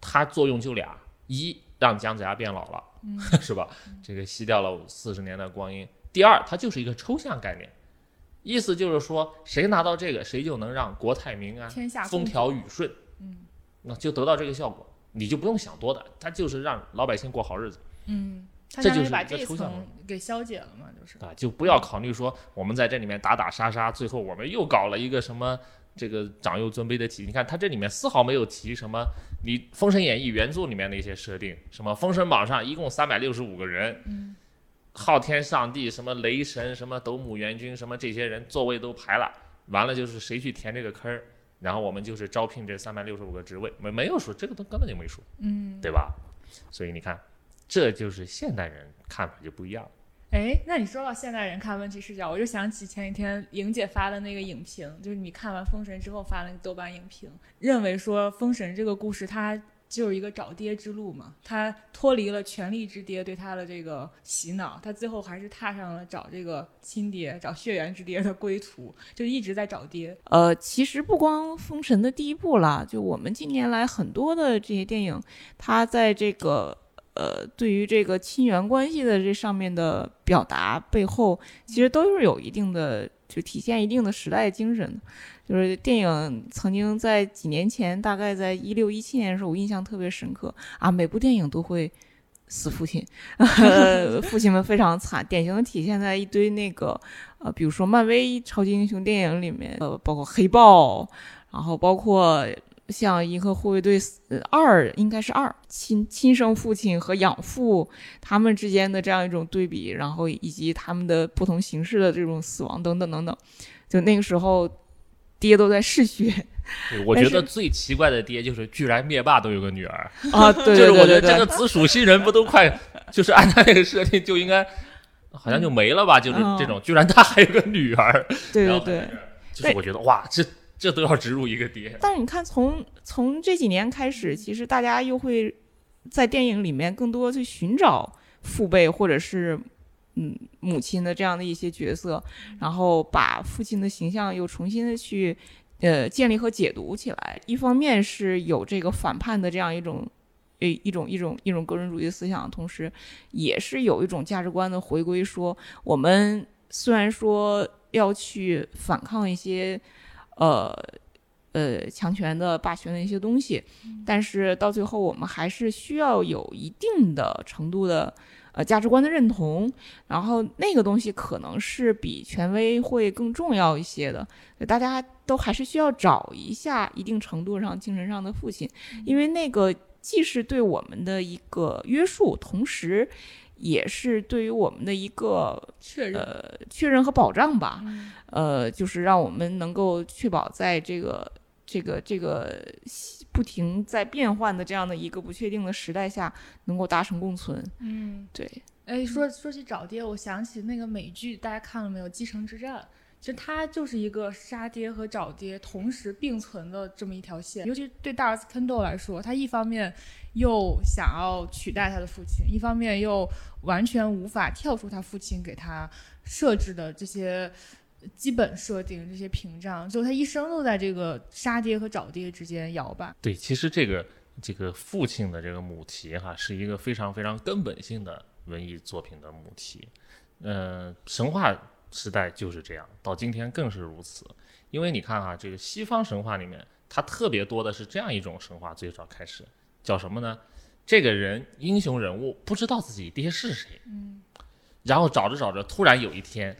它作用就俩：一让姜子牙变老了，是吧？这个吸掉了四十年的光阴；第二，它就是一个抽象概念，意思就是说，谁拿到这个，谁就能让国泰民安、天下风调雨顺。嗯，那就得到这个效果，你就不用想多的，他就是让老百姓过好日子。嗯。这就是把这层给消解了嘛，就是啊，就不要考虑说我们在这里面打打杀杀，最后我们又搞了一个什么这个长幼尊卑的体。你看它这里面丝毫没有提什么你《封神演义》原著里面的一些设定，什么《封神榜》上一共三百六十五个人，嗯，昊天上帝、什么雷神、什么斗母元君、什么这些人座位都排了，完了就是谁去填这个坑儿，然后我们就是招聘这三百六十五个职位，没没有说这个都根本就没说，嗯，对吧？所以你看。这就是现代人看法就不一样。哎，那你说到现代人看问题视角，我就想起前几天莹姐发的那个影评，就是你看完《封神》之后发了个豆瓣影评，认为说《封神》这个故事它就是一个找爹之路嘛，他脱离了权力之爹对他的这个洗脑，他最后还是踏上了找这个亲爹、找血缘之爹的归途，就一直在找爹。呃，其实不光《封神》的第一部了，就我们近年来很多的这些电影，它在这个。呃，对于这个亲缘关系的这上面的表达背后，其实都是有一定的，就体现一定的时代精神。就是电影曾经在几年前，大概在一六一七年的时候，我印象特别深刻啊，每部电影都会死父亲，父亲们非常惨，典型的体现在一堆那个呃，比如说漫威超级英雄电影里面，呃，包括黑豹，然后包括。像《银河护卫队》二应该是二亲亲生父亲和养父他们之间的这样一种对比，然后以及他们的不同形式的这种死亡等等等等，就那个时候爹都在嗜血。我觉得最奇怪的爹就是居然灭霸都有个女儿啊！对 就是我觉得这个紫薯新人不都快，就是按他那个设定就应该好像就没了吧？就是这种，居然他还有个女儿。对对对，就是我觉得哇，这。这都要植入一个爹，但是你看，从从这几年开始，其实大家又会在电影里面更多去寻找父辈或者是嗯母亲的这样的一些角色，然后把父亲的形象又重新的去呃建立和解读起来。一方面是有这个反叛的这样一种诶一种一种一种个人主义思想，同时也是有一种价值观的回归，说我们虽然说要去反抗一些。呃，呃，强权的霸权的一些东西，但是到最后，我们还是需要有一定的程度的呃价值观的认同，然后那个东西可能是比权威会更重要一些的。大家都还是需要找一下一定程度上精神上的父亲，因为那个既是对我们的一个约束，同时也是对于我们的一个确认，呃确认和保障吧。嗯呃，就是让我们能够确保在这个这个这个不停在变换的这样的一个不确定的时代下，能够达成共存。嗯，对，哎，说说起找爹，我想起那个美剧，大家看了没有？《继承之战》。其实它就是一个杀爹和找爹同时并存的这么一条线，尤其对大儿子 Kendall 来说，他一方面又想要取代他的父亲，一方面又完全无法跳出他父亲给他设置的这些基本设定、这些屏障，就他一生都在这个杀爹和找爹之间摇摆。对，其实这个这个父亲的这个母题哈，是一个非常非常根本性的文艺作品的母题。嗯、神话时代就是这样，到今天更是如此。因为你看哈，这个西方神话里面，它特别多的是这样一种神话，最早开始叫什么呢？这个人英雄人物不知道自己爹是谁，嗯，然后找着找着，突然有一天，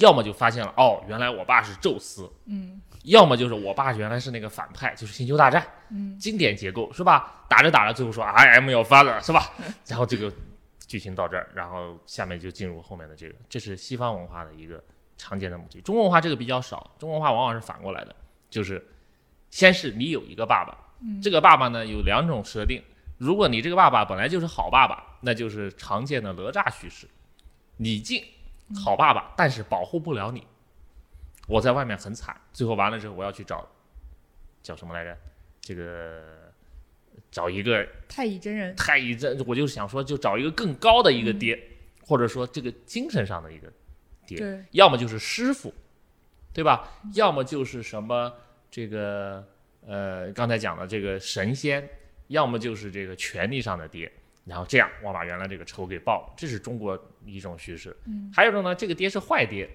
要么就发现了，哦，原来我爸是宙斯，嗯要么就是我爸原来是那个反派，就是星球大战，嗯，经典结构是吧？打着打着，最后说 I am your father 是吧？然后这个剧情到这儿，然后下面就进入后面的这个，这是西方文化的一个常见的母题。中国文化这个比较少，中国文化往往是反过来的，就是先是你有一个爸爸，这个爸爸呢有两种设定，如果你这个爸爸本来就是好爸爸，那就是常见的哪吒叙事，你进好爸爸，但是保护不了你，我在外面很惨，最后完了之后我要去找叫什么来着？这个找一个太乙真人，太乙真，我就想说，就找一个更高的一个爹，或者说这个精神上的一个爹，要么就是师傅，对吧？要么就是什么这个呃刚才讲的这个神仙，要么就是这个权力上的爹。然后这样，我把原来这个仇给报了，这是中国一种叙事。嗯，还有一种呢，这个爹是坏爹，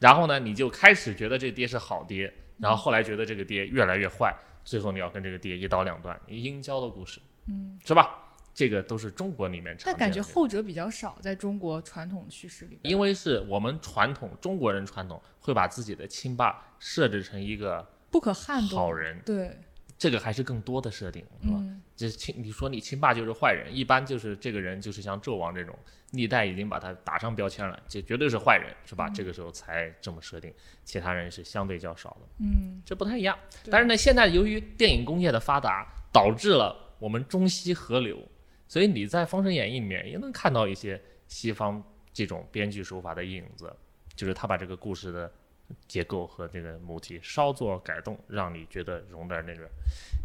然后呢，你就开始觉得这爹是好爹，然后后来觉得这个爹越来越坏，最后你要跟这个爹一刀两断，阴交的故事，嗯，是吧？这个都是中国里面常但感觉后者比较少，在中国传统叙事里边。因为是我们传统中国人传统会把自己的亲爸设置成一个不可撼动。好人，对，这个还是更多的设定，是吧？嗯，这亲，你说你亲爸就是坏人，一般就是这个人就是像纣王这种，历代已经把他打上标签了，这绝对是坏人，是吧？这个时候才这么设定，其他人是相对较少的，嗯，这不太一样。但是呢，现在由于电影工业的发达，导致了我们中西合流，所以你在《封神演义》里面也能看到一些西方这种编剧手法的影子，就是他把这个故事的结构和这个母题稍作改动，让你觉得融点那个。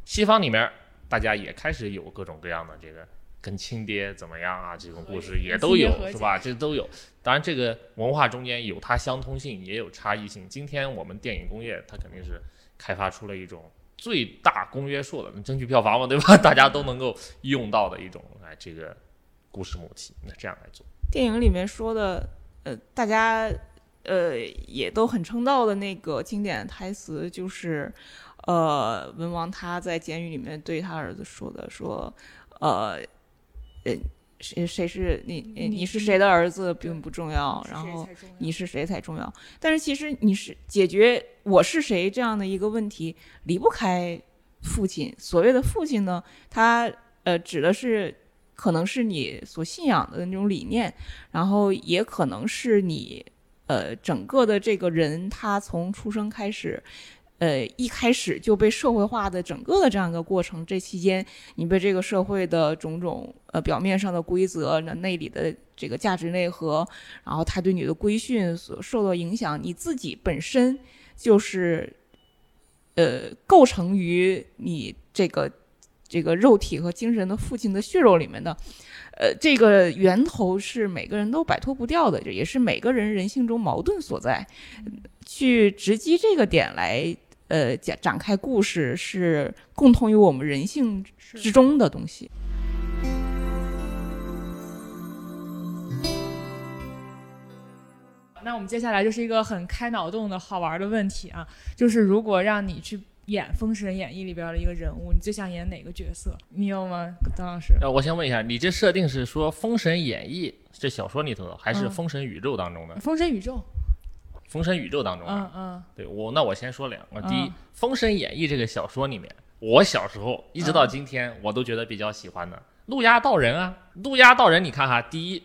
西方里面大家也开始有各种各样的这个跟亲爹怎么样啊这种故事也都有是吧？这都有。当然，这个文化中间有它相通性，也有差异性。今天我们电影工业它肯定是开发出了一种最大公约数的，争取票房嘛，对吧？大家都能够用到的一种哎这个故事母题，那这样来做。电影里面说的，呃，大家呃也都很称道的那个经典台词，就是呃文王他在监狱里面对他儿子说的，说呃呃谁谁是你你你是谁的儿子并不重要，然后你是谁才重要。但是其实你是解决我是谁这样的一个问题，离不开父亲。所谓的父亲呢，他呃指的是可能是你所信仰的那种理念，然后也可能是你呃整个的这个人他从出生开始。呃，一开始就被社会化的整个的这样一个过程，这期间你被这个社会的种种呃表面上的规则，那内里的这个价值内核，然后他对你的规训所受到影响，你自己本身就是呃构成于你这个这个肉体和精神的父亲的血肉里面的，呃，这个源头是每个人都摆脱不掉的，这也是每个人人性中矛盾所在。去直击这个点来，呃，展展开故事是共同于我们人性之中的东西。那我们接下来就是一个很开脑洞的好玩的问题啊，就是如果让你去演《封神演义》里边的一个人物，你最想演哪个角色？你有吗，张老师？呃，我先问一下，你这设定是说《封神演义》这小说里头的，还是《嗯封神宇宙》当中的？封神宇宙，封神宇宙》当中的。嗯嗯对我，那我先说两个。第一，嗯《封神演义》这个小说里面，我小时候一直到嗯今天，我都觉得比较喜欢的陆压道人啊。陆压道人，你看哈，第一，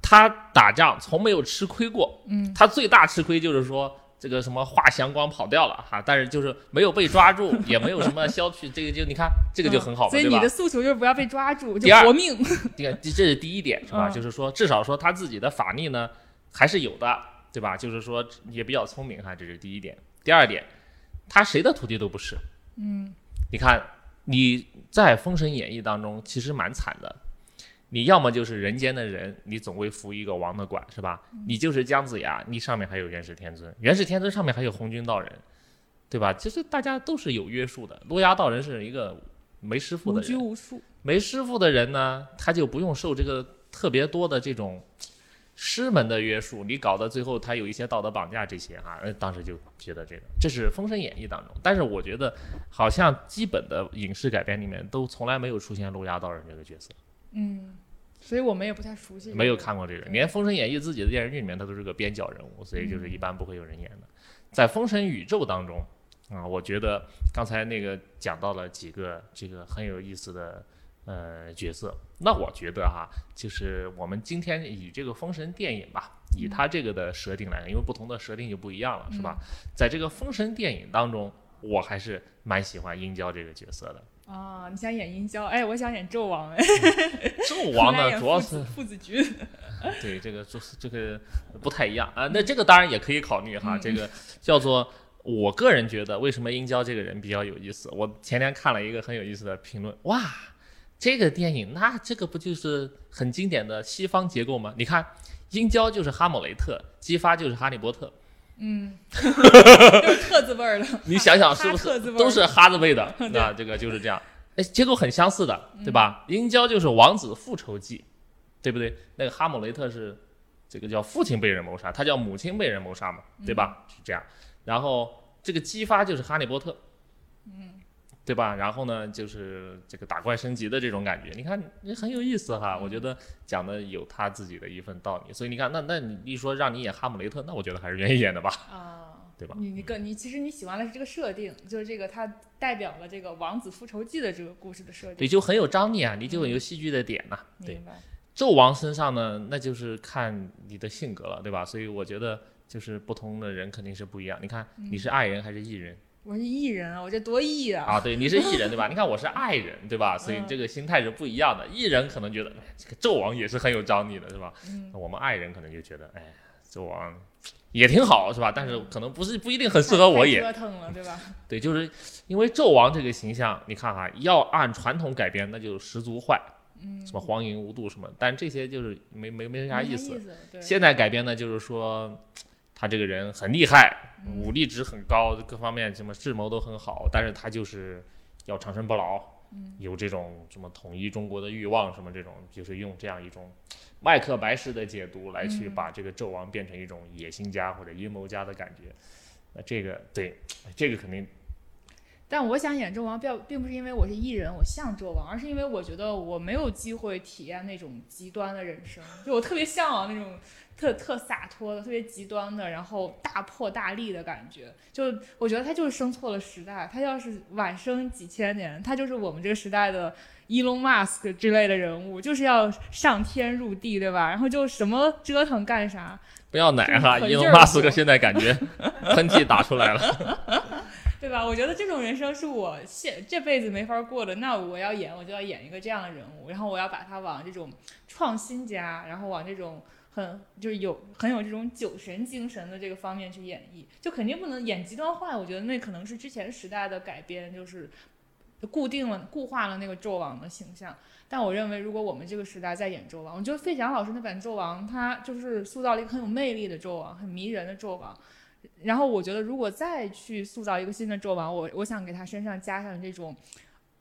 他打仗从没有吃亏过，嗯，他最大吃亏就是说这个什么华祥光跑掉了哈，但是就是没有被抓住，也没有什么消去，这个就你看这个就很好所以你的？诉求就是不要被抓住，就活命。这个这是第一点是吧？嗯就是说至少说他自己的法力呢还是有的，对吧？就是说也比较聪明哈，这是第一点。第二点，他谁的徒弟都不是。嗯，你看你在《封神演义》当中其实蛮惨的，你要么就是人间的人，你总归服一个王的管，是吧？你就是姜子牙，你上面还有元始天尊，元始天尊上面还有红军道人，对吧？其实大家都是有约束的。罗牙道人是一个没师傅的人，拘无束。没师傅的人呢，他就不用受这个特别多的这种师门的约束，你搞得最后他有一些道德绑架这些啊、呃，当时就觉得这个这是《封神演义》当中，但是我觉得好像基本的影视改编里面都从来没有出现路牙道人这个角色，嗯，所以我们也不太熟悉。没有。看过这个，连《封神演义》自己的电视剧里面他都是个边角人物，所以就是嗯一般不会有人演的。在《封神宇宙》当中啊，我觉得刚才那个讲到了几个这个很有意思的呃角色，那我觉得哈，就是我们今天以这个封神电影吧，以嗯它这个的设定来看，因为不同的设定就不一样了，是吧？在这个封神电影当中，我还是蛮喜欢殷郊这个角色的。啊，你想演殷郊？哎，我想演纣王。哎，纣王呢，主要是父子局。对这个就是这个不太一样啊。那这个当然也可以考虑哈，嗯这个叫做。我个人觉得，为什么殷郊这个人比较有意思？我前天看了一个很有意思的评论，哇，这个电影那这个不就是很经典的西方结构吗？你看，殷郊就是哈姆雷特，姬发就是哈利波特，嗯，特字辈儿的。你想想是不是都是哈字辈的？对那这个就是这样，哎，结构很相似的，对吧？殷郊就是王子复仇记，对不对？那个哈姆雷特是这个叫父亲被人谋杀，他叫母亲被人谋杀嘛，对吧？是这样。然后这个姬发就是哈利波特，嗯，对吧？然后呢，就是这个打怪升级的这种感觉，你看也很有意思哈。我觉得讲的有他自己的一份道理，所以你看，那那你一说让你演哈姆雷特，那我觉得还是愿意演的吧，啊，对吧？你你更你其实你喜欢的是这个设定，就是这个它代表了这个王子复仇记的这个故事的设定对，就很有张力啊，你就有戏剧的点呐、对。纣王身上呢，那就是看你的性格了，对吧？所以我觉得就是不同的人肯定是不一样。你看你是爱人还是艺人我是艺人啊，我这多艺啊！啊？对，你是艺人对吧？你看我是爱人对吧？所以嗯这个心态是不一样的。艺人可能觉得哎这个纣王也是很有张力的，是吧？嗯那我们爱人可能就觉得哎，纣王也挺好，是吧？但是可能不是不一定很适合我太演。折腾了，对吧？对，就是因为纣王这个形象，你看哈，要按传统改编，那就十足坏，嗯，什么荒淫无度什么，但这些就是没没没啥没意思。对，现在改编呢，就是说他这个人很厉害，嗯。武力值很高，各方面什么智谋都很好，但是他就是要长生不老，嗯。有这种什么统一中国的欲望，什么这种，就是用这样一种麦克白式的解读来去嗯。把这个纣王变成一种野心家或者阴谋家的感觉。那这个对，这个肯定但我想演纣王，并并不是因为我是艺人，我像纣王，而是因为我觉得我没有机会体验那种极端的人生，就我特别向往那种特特洒脱的、特别极端的，然后大破大立的感觉。就我觉得他就是生错了时代，他要是晚生几千年，他就是我们这个时代的。伊隆马斯克之类的人物，就是要上天入地，对吧？然后就什么折腾干啥，不要奶哈，伊就是可劲儿隆马斯克现在感觉喷嚏打出来了。对吧？我觉得这种人生是我现这辈子没法过的。那我要演，我就要演一个这样的人物，然后我要把他往这种创新家，然后往这种很就是有很有这种酒神精神的这个方面去演绎，就肯定不能演极端坏。我觉得那可能是之前时代的改编，就是固定了、固化了那个纣王的形象。但我认为，如果我们这个时代再演纣王，我觉得费翔老师那版纣王，他就是塑造了一个很有魅力的纣王，很迷人的纣王。然后我觉得，如果再去塑造一个新的纣王，我我想给他身上加上这种，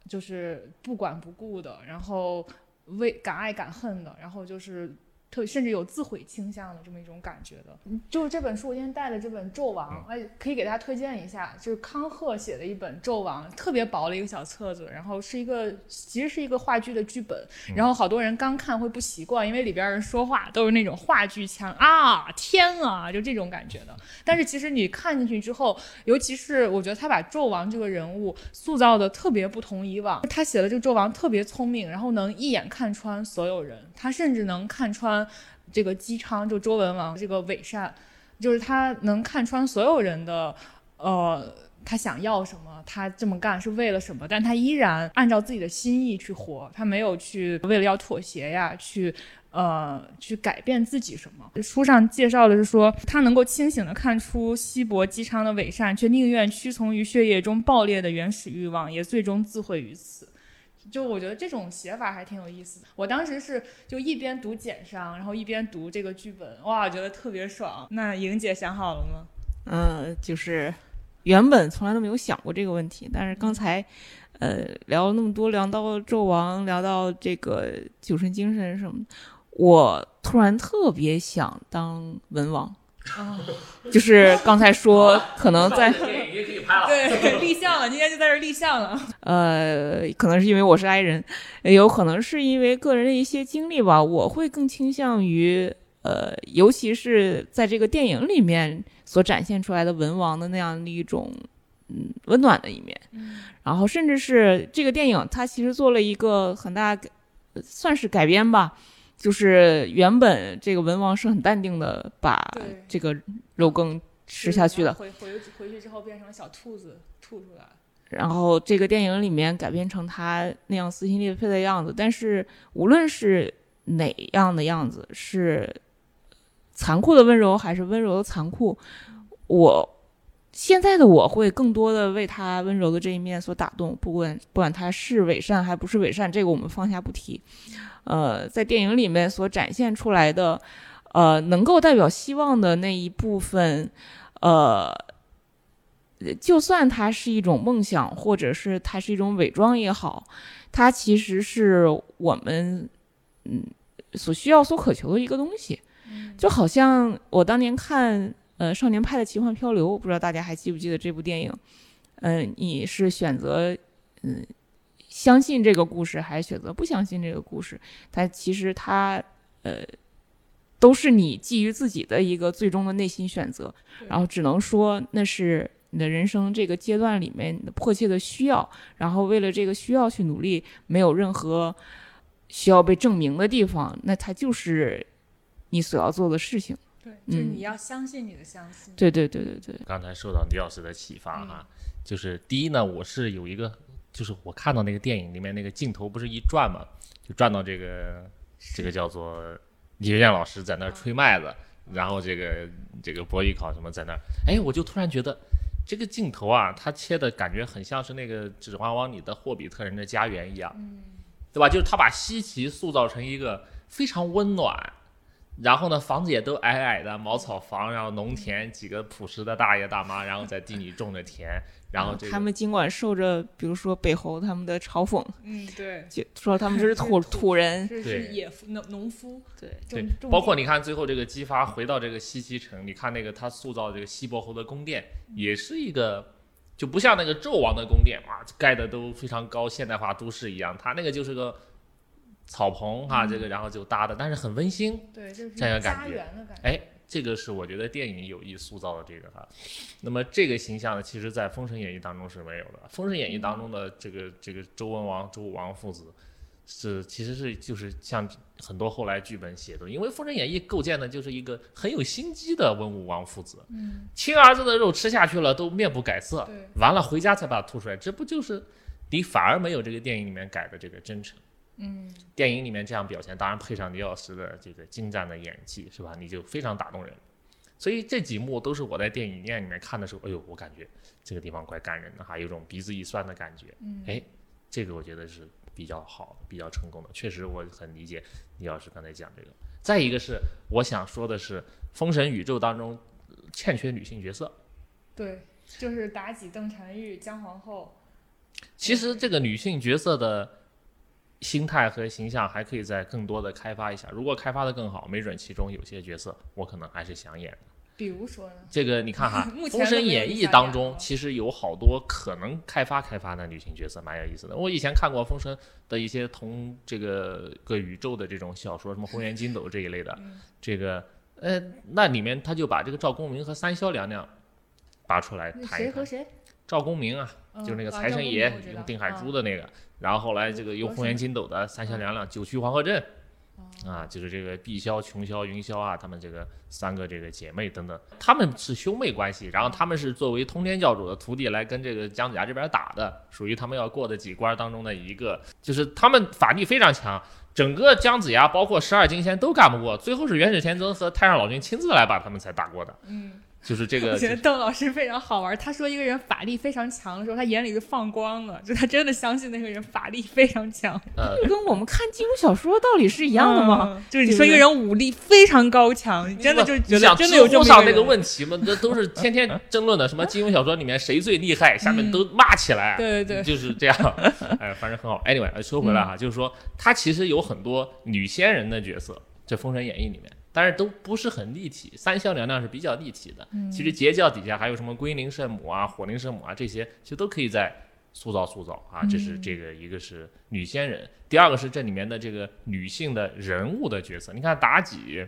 就是不管不顾的，然后为敢爱敢恨的，然后就是特甚至有自毁倾向的这么一种感觉的。嗯就是这本书，我今天带的这本《纣王》，哎，可以给大家推荐一下，就是康赫写的一本《纣王》，特别薄的一个小册子，然后是一个其实是一个话剧的剧本，然后好多人刚看会不习惯，因为里边人说话都是那种话剧腔啊，天啊，就这种感觉的。但是其实你看进去之后，尤其是我觉得他把纣王这个人物塑造的特别不同以往，他写的这个纣王特别聪明，然后能一眼看穿所有人，他甚至能看穿这个姬昌，就周文王这个伪善，就是他能看穿所有人的，呃，他想要什么，他这么干是为了什么，但他依然按照自己的心意去活，他没有去为了要妥协呀，去。呃，去改变自己什么？书上介绍的是说，他能够清醒地看出西伯姬昌的伪善，却宁愿屈从于血液中爆裂的原始欲望，也最终自毁于此。就我觉得这种写法还挺有意思的。我当时是就一边读简商，然后一边读这个剧本，哇，觉得特别爽。那莹姐想好了吗？嗯，就是原本从来都没有想过这个问题，但是刚才，呃，聊了那么多，聊到纣王，聊到这个酒神精神什么。我突然特别想当文王，就是刚才说可能在 对 立项了，今天就在这立项了。呃，可能是因为我是 I 人，也有可能是因为个人的一些经历吧。我会更倾向于呃，尤其是在这个电影里面所展现出来的文王的那样的一种嗯温暖的一面。然后甚至是这个电影，它其实做了一个很大算是改编吧。就是原本这个文王是很淡定的，把这个肉羹吃下去的。回回回去之后变成小兔子吐出来。然后这个电影里面改编成他那样撕心裂肺的样子。但是无论是哪样的样子，是残酷的温柔还是温柔的残酷，我现在的我会更多的为他温柔的这一面所打动。不管不管他是伪善还不是伪善，这个我们放下不提。呃，在电影里面所展现出来的，呃，能够代表希望的那一部分，呃，就算它是一种梦想，或者是它是一种伪装也好，它其实是我们嗯所需要、所渴求的一个东西。就好像我当年看呃《少年派的奇幻漂流》，不知道大家还记不记得这部电影？嗯，你是选择嗯。相信这个故事，还是选择不相信这个故事？它其实它，呃，都是你基于自己的一个最终的内心选择。然后只能说那是你的人生这个阶段里面迫切的需要。然后为了这个需要去努力，没有任何需要被证明的地方。那它就是你所要做的事情。对，就是你要相信你的相信。对对对对对。刚才受到李老师的启发哈，就是第一呢，我是有一个。就是我看到那个电影里面那个镜头不是一转嘛，就转到这个这个叫做李学健老师在那儿吹麦子，然后这个这个博艺考什么在那儿，哎，我就突然觉得这个镜头啊，他切的感觉很像是那个《指环王》里的霍比特人的家园一样，对吧？就是他把西奇塑造成一个非常温暖，然后呢房子也都矮矮的茅草房，然后农田几个朴实的大爷大妈，然后在地里种着田。然后他们尽管受着，比如说北侯他们的嘲讽，嗯，对，就说他们这是土土人，是野夫农农夫，对对。包括你看最后这个姬发回到这个西岐城，你看那个他塑造这个西伯侯的宫殿，也是一个就不像那个纣王的宫殿哇，盖的都非常高现代化都市一样，他那个就是个草棚哈，这个然后就搭的，但是很温馨，对，就是这样感觉，哎。这个是我觉得电影有意塑造的这个哈，那么这个形象呢，其实在《封神演义》当中是没有的，《封神演义》当中的这个这个周文王、周武王父子，是其实是就是像很多后来剧本写的，因为《封神演义》构建的就是一个很有心机的文武王父子，嗯，亲儿子的肉吃下去了都面不改色，完了回家才把它吐出来，这不就是你反而没有这个电影里面改的这个真诚。嗯，电影里面这样表现，当然配上李老师的这个精湛的演技，是吧？你就非常打动人。所以这几幕都是我在电影院里面看的时候，哎呦，我感觉这个地方怪感人的哈，有种鼻子一酸的感觉。嗯，哎，这个我觉得是比较好、比较成功的。确实，我很理解李老师刚才讲这个。再一个是，我想说的是，《封神宇宙》当中欠缺女性角色。对，就是妲己、邓婵玉、姜皇后。其实这个女性角色的。心态和形象还可以再更多的开发一下，如果开发的更好，没准其中有些角色我可能还是想演的。比如说呢？这个你看哈，《封神演义》当中其实有好多可能开发开发的女性角色，蛮有意思的。我以前看过《封神》的一些同这个个宇宙的这种小说，什么《红颜金斗》这一类的，这个呃，那里面他就把这个赵公明和三霄娘娘拔出来谈一谈。谁和谁？赵公明啊，就是那个财神爷用定海珠的那个。然后后来这个用红颜金斗的三霄娘娘九曲黄河阵，啊，就是这个碧霄、琼霄、云霄啊，他们这个三个这个姐妹等等，他们是兄妹关系，然后他们是作为通天教主的徒弟来跟这个姜子牙这边打的，属于他们要过的几关当中的一个，就是他们法力非常强，整个姜子牙包括十二金仙都干不过，最后是元始天尊和太上老君亲自来把他们才打过的，嗯，就是这个我觉得邓老师非常好玩。他说一个人法力非常强的时候，他眼里就放光了，就他真的相信那个人法力非常强，呃跟我们看金庸小说道理是一样的吗？嗯？就是你说一个人武力非常高强，你真的就你想觉得真的有知乎上那个这个。问题吗？这都是天天争论的，什么金庸小说里面谁最厉害，下面都骂起来。嗯对对对，就是这样，哎，反正很好。Anyway，呃说回来哈，就是说他其实有很多女仙人的角色，在《封神演义》里面，但是都不是很立体。三消娘娘是比较立体的，其实截教底下还有什么龟灵圣母啊、火灵圣母啊这些，其实都可以在塑造塑造啊。这是这个一个是女仙人，第二个是这里面的这个女性的人物的角色。你看妲己，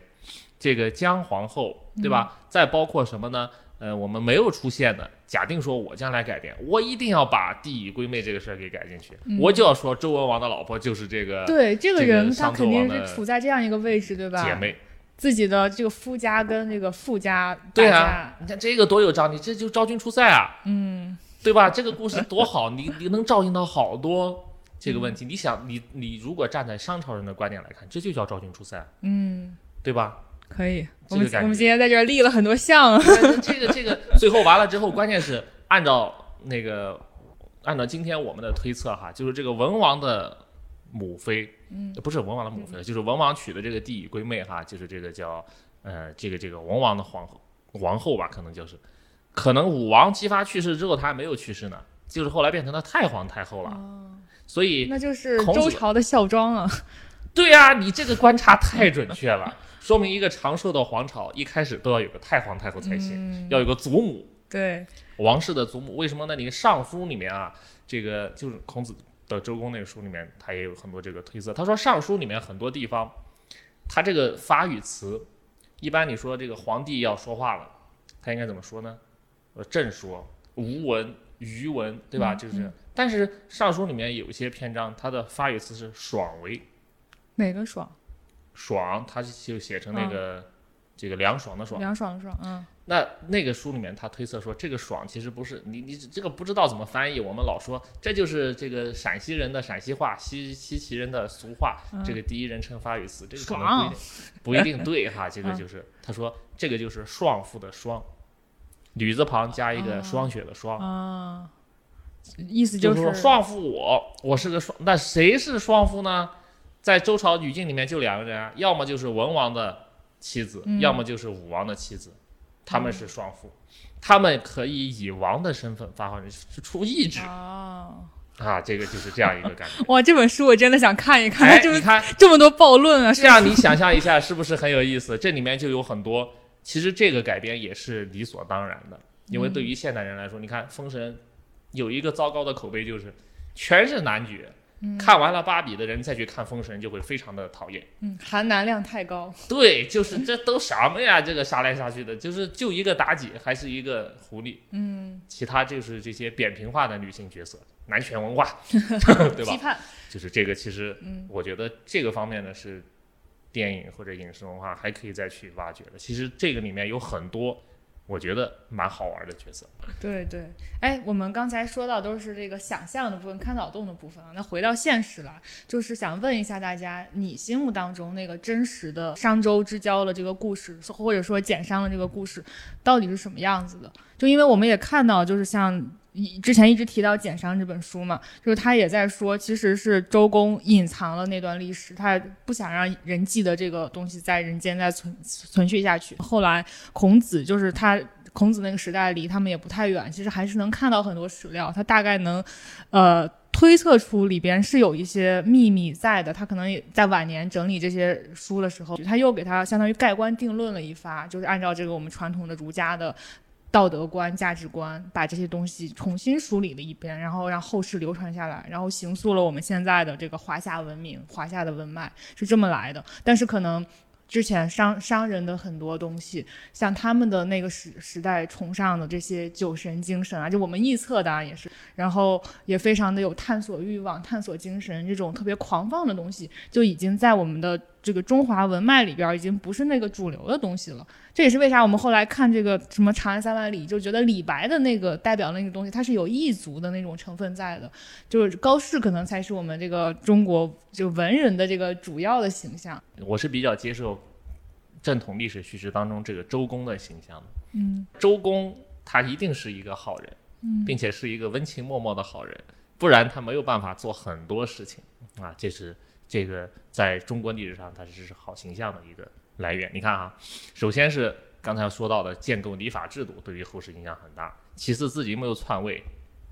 这个姜皇后，对吧？再包括什么呢？呃，我们没有出现的，假定说我将来改变，我一定要把帝乙归妹这个事儿给改进去，我就要说周文王的老婆就是这个对这个人，她肯定是处在这样一个位置，对吧？姐妹。自己的这个夫家跟这个父家打对架，啊，你看这个多有张力，这就昭君出塞啊，嗯，对吧？这个故事多好，你 你能照应到好多这个问题。你想，你你如果站在商朝人的观点来看，这就叫昭君出塞，嗯，对吧？可以。这个我们我们今天在这儿立了很多项，但这个这个最后完了之后，关键是按照那个按照今天我们的推测哈，就是这个文王的母妃，嗯，不是文王的母妃，就是文王娶的这个帝乙归妹哈，就是这个叫呃这个这个文王的皇后王后吧，可能就是，可能武王姬发去世之后，他还没有去世呢，就是后来变成了太皇太后了，所以那就是周朝的孝庄啊。对呀、你这个观察太准确了，说明一个长寿的皇朝一开始都要有个太皇太后才行，要有个祖母。对，王室的祖母，为什么呢？你《上书》里面啊，这个就是孔子的周公那个书里面，他也有很多这个推测。他说《尚书》里面很多地方，他这个发语词，一般你说这个皇帝要说话了，他应该怎么说呢？呃，正说、无文、余文，对吧？就是，但是《尚书》里面有一些篇章，它的发语词是爽为，哪个爽？爽，他就写成那个、这个凉爽的爽。凉爽的爽，嗯，那那个书里面，他推测说，这个“爽”其实不是你你这个不知道怎么翻译。我们老说这就是这个陕西人的陕西话，西西岐人的俗话，这个第一人称发语词，这个可能不一定不一定对哈。这个就是他说这个就是双父的双，女字旁加一个霜雪的霜，啊，意思就是说双父我我是个双，那谁是双父呢？在周朝语境里面就两个人啊，要么就是文王的妻子，嗯要么就是武王的妻子，他们是双父，他们可以以王的身份发号出意志哦，啊，这个就是这样一个感觉。哇，这本书我真的想看一看，哎，这么你看这么多暴论啊，这样，你想象一下，是不是很有意思？这里面就有很多，其实这个改编也是理所当然的，因为对于现代人来说，你看《封神》有一个糟糕的口碑，就是全是男角。看完了芭比的人再去看《封神》，就会非常的讨厌。嗯，含男量太高，对，就是这都什么呀？这个杀来杀去的，就是就一个妲己，还是一个狐狸，嗯，其他就是这些扁平化的女性角色，男权文化，对吧？批判，就是这个，其实嗯我觉得这个方面呢是电影或者影视文化还可以再去挖掘的。其实这个里面有很多我觉得蛮好玩的角色。对对，哎，我们刚才说到都是这个想象的部分、看脑洞的部分啊。那回到现实了，就是想问一下大家，你心目当中那个真实的商周之交的这个故事，或者说简商的这个故事，到底是什么样子的？就因为我们也看到，就是像一之前一直提到《简商》这本书嘛，就是他也在说，其实是周公隐藏了那段历史，他不想让人记得这个东西在人间再存存续下去。后来孔子就是他。孔子那个时代离他们也不太远，其实还是能看到很多史料，他大概能，呃，推测出里边是有一些秘密在的。他可能也在晚年整理这些书的时候，他又给他相当于盖棺定论了一发，就是按照这个我们传统的儒家的道德观、价值观，把这些东西重新梳理了一遍，然后让后世流传下来，然后形塑了我们现在的这个华夏文明、华夏的文脉是这么来的。但是可能。之前商商人的很多东西，像他们的那个时时代崇尚的这些酒神精神啊，就我们臆测的啊也是，然后也非常的有探索欲望、探索精神这种特别狂放的东西，就已经在我们的这个中华文脉里边，已经不是那个主流的东西了。这也是为啥我们后来看这个什么《长安三万里》，就觉得李白的那个代表那个东西，它是有异族的那种成分在的。就是高适可能才是我们这个中国就文人的这个主要的形象。我是比较接受正统历史叙事当中这个周公的形象的。嗯周公他一定是一个好人，嗯并且是一个温情脉脉的好人，不然他没有办法做很多事情啊。这是这个在中国历史上，它是好形象的一个来源。你看啊，首先是刚才说到的建构礼法制度，对于后世影响很大；其次自己没有篡位，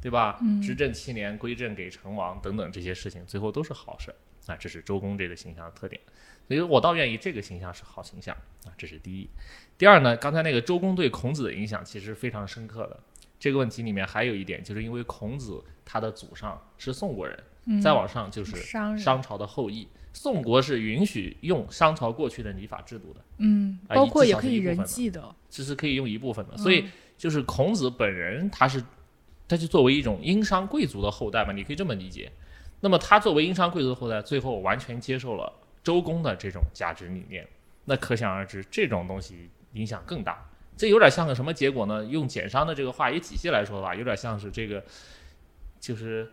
对吧？嗯执政七年，归政给成王等等这些事情，最后都是好事啊。这是周公这个形象的特点，所以我倒愿意这个形象是好形象啊，这是第一。第二呢，刚才那个周公对孔子的影响其实非常深刻的。这个问题里面还有一点，就是因为孔子他的祖上是宋国人，嗯，再往上就是商商朝的后裔。宋国是允许用商朝过去的礼法制度的，嗯，啊包括也可以人祭的。这是可以用一部分的。嗯所以就是孔子本人，他是他就作为一种殷商贵族的后代嘛，你可以这么理解。那么他作为殷商贵族的后代，最后完全接受了周公的这种价值理念，那可想而知，这种东西影响更大。这有点像个什么结果呢？用简商的这个话语体系来说吧，有点像是这个，就是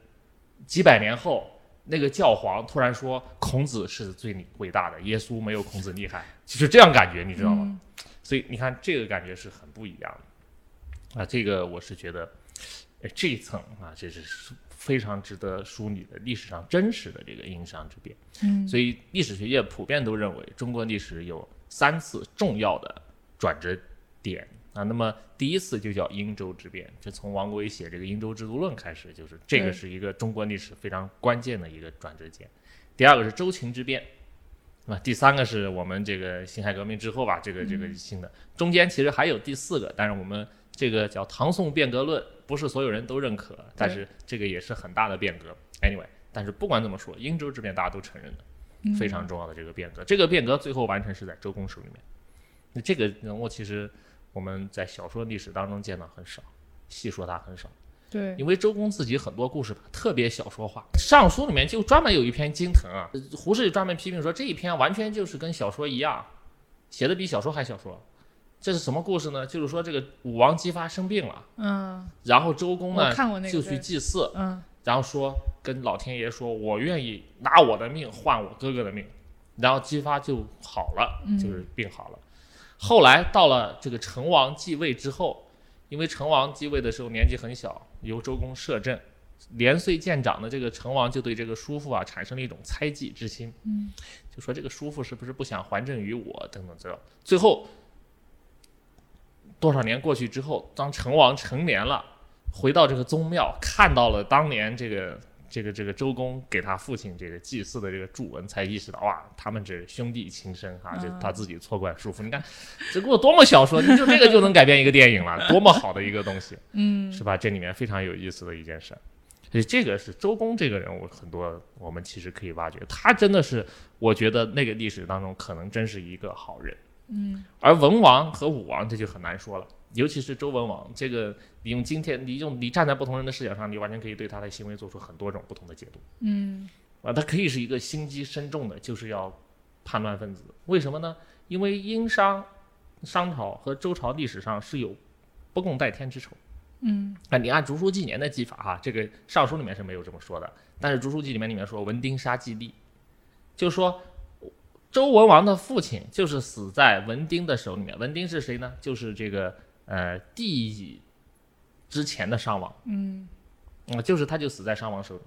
几百年后，那个教皇突然说孔子是最伟大的，耶稣没有孔子厉害，就是这样感觉，你知道吗？嗯所以你看，这个感觉是很不一样的啊。这个我是觉得，呃，这一层啊，这是非常值得梳理的历史上真实的这个殷商之变。嗯所以历史学界普遍都认为，中国历史有三次重要的转折点啊。那么第一次就叫殷周之变，这从王国维写这个《殷周制度论》开始，就是这个是一个中国历史非常关键的一个转折点。第二个是周秦之变。啊，第三个是我们这个辛亥革命之后吧，这个这个新的，中间其实还有第四个，但是我们这个叫唐宋变革论，不是所有人都认可，但是这个也是很大的变革。Anyway，但是不管怎么说，殷周之变大家都承认的，嗯非常重要的这个变革，这个变革最后完成是在周公手里面。那这个人物其实我们在小说历史当中见到很少，细说它很少。对，因为周公自己很多故事吧特别小说化，《尚书》里面就专门有一篇《金藤》啊，胡适就专门批评说这一篇完全就是跟小说一样，写的比小说还小说。这是什么故事呢？就是说这个武王姬发生病了，嗯，然后周公呢就去祭祀，嗯然后说跟老天爷说，我愿意拿我的命换我哥哥的命，然后姬发就好了，嗯就是病好了。后来到了这个成王继位之后，因为成王继位的时候年纪很小，由周公摄政，年岁渐长的这个成王就对这个叔父啊产生了一种猜忌之心，嗯，就说这个叔父是不是不想还政于我等等这样。最后多少年过去之后，当成王成年了，回到这个宗庙，看到了当年这个这个这个周公给他父亲这个祭祀的这个祝文，才意识到哇，他们这兄弟情深哈、这嗯他自己错怪叔父。你看这给我多么小说，你就这个就能改编一个电影了，多么好的一个东西，嗯是吧？这里面非常有意思的一件事。所以这个是周公这个人物，很多我们其实可以挖掘，他真的是我觉得那个历史当中可能真是一个好人。嗯而文王和武王这就很难说了，尤其是周文王，这个你用今天你用你站在不同人的视角上，你完全可以对他的行为做出很多种不同的解读嗯啊。他可以是一个心机深重的，就是要叛乱分子。为什么呢？因为殷商、商朝和周朝历史上是有不共戴天之仇。嗯啊，你按竹书纪年的记法哈、这个《尚书》里面是没有这么说的，但是《竹书纪》里面里面说文丁杀季历，就说周文王的父亲就是死在文丁的手里面。文丁是谁呢？就是这个呃帝之前的商王，嗯啊、就是他就死在商王手里，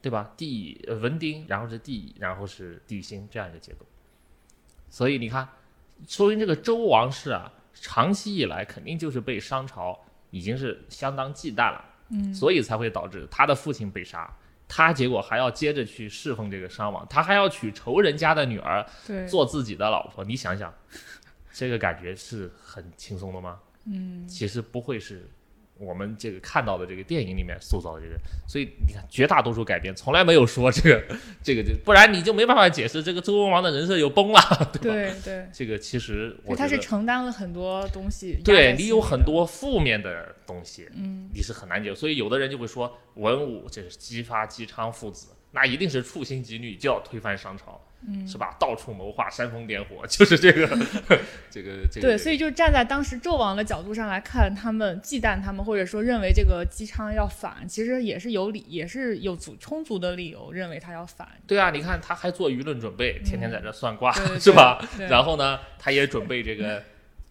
对吧？帝呃文丁，然后是帝，然后是帝辛这样一个结构。所以你看，说明这个周王室啊，长期以来肯定就是被商朝已经是相当忌惮了，嗯所以才会导致他的父亲被杀，他结果还要接着去侍奉这个商王，他还要娶仇人家的女儿，做自己的老婆，你想想，这个感觉是很轻松的吗？嗯。其实不会是我们这个看到的这个电影里面塑造的这个，所以你看绝大多数改编从来没有说这个 这个这，不然你就没办法解释这个周文王的人设又崩了，对吧？对对，这个其实他是承担了很多东西，对你有很多负面的东西，嗯你是很难解，所以有的人就会说文武这是姬发姬昌父子，那一定是处心积虑就要推翻商朝。嗯是吧？到处谋划，煽风点火，就是这个这 个这个。对，所以就站在当时纣王的角度上来看，他们忌惮他们，或者说认为这个姬昌要反，其实也是有理，也是有足充足的理由认为他要反，对啊，你看他还做舆论准备，天天在这算卦，是吧？然后呢，他也准备这个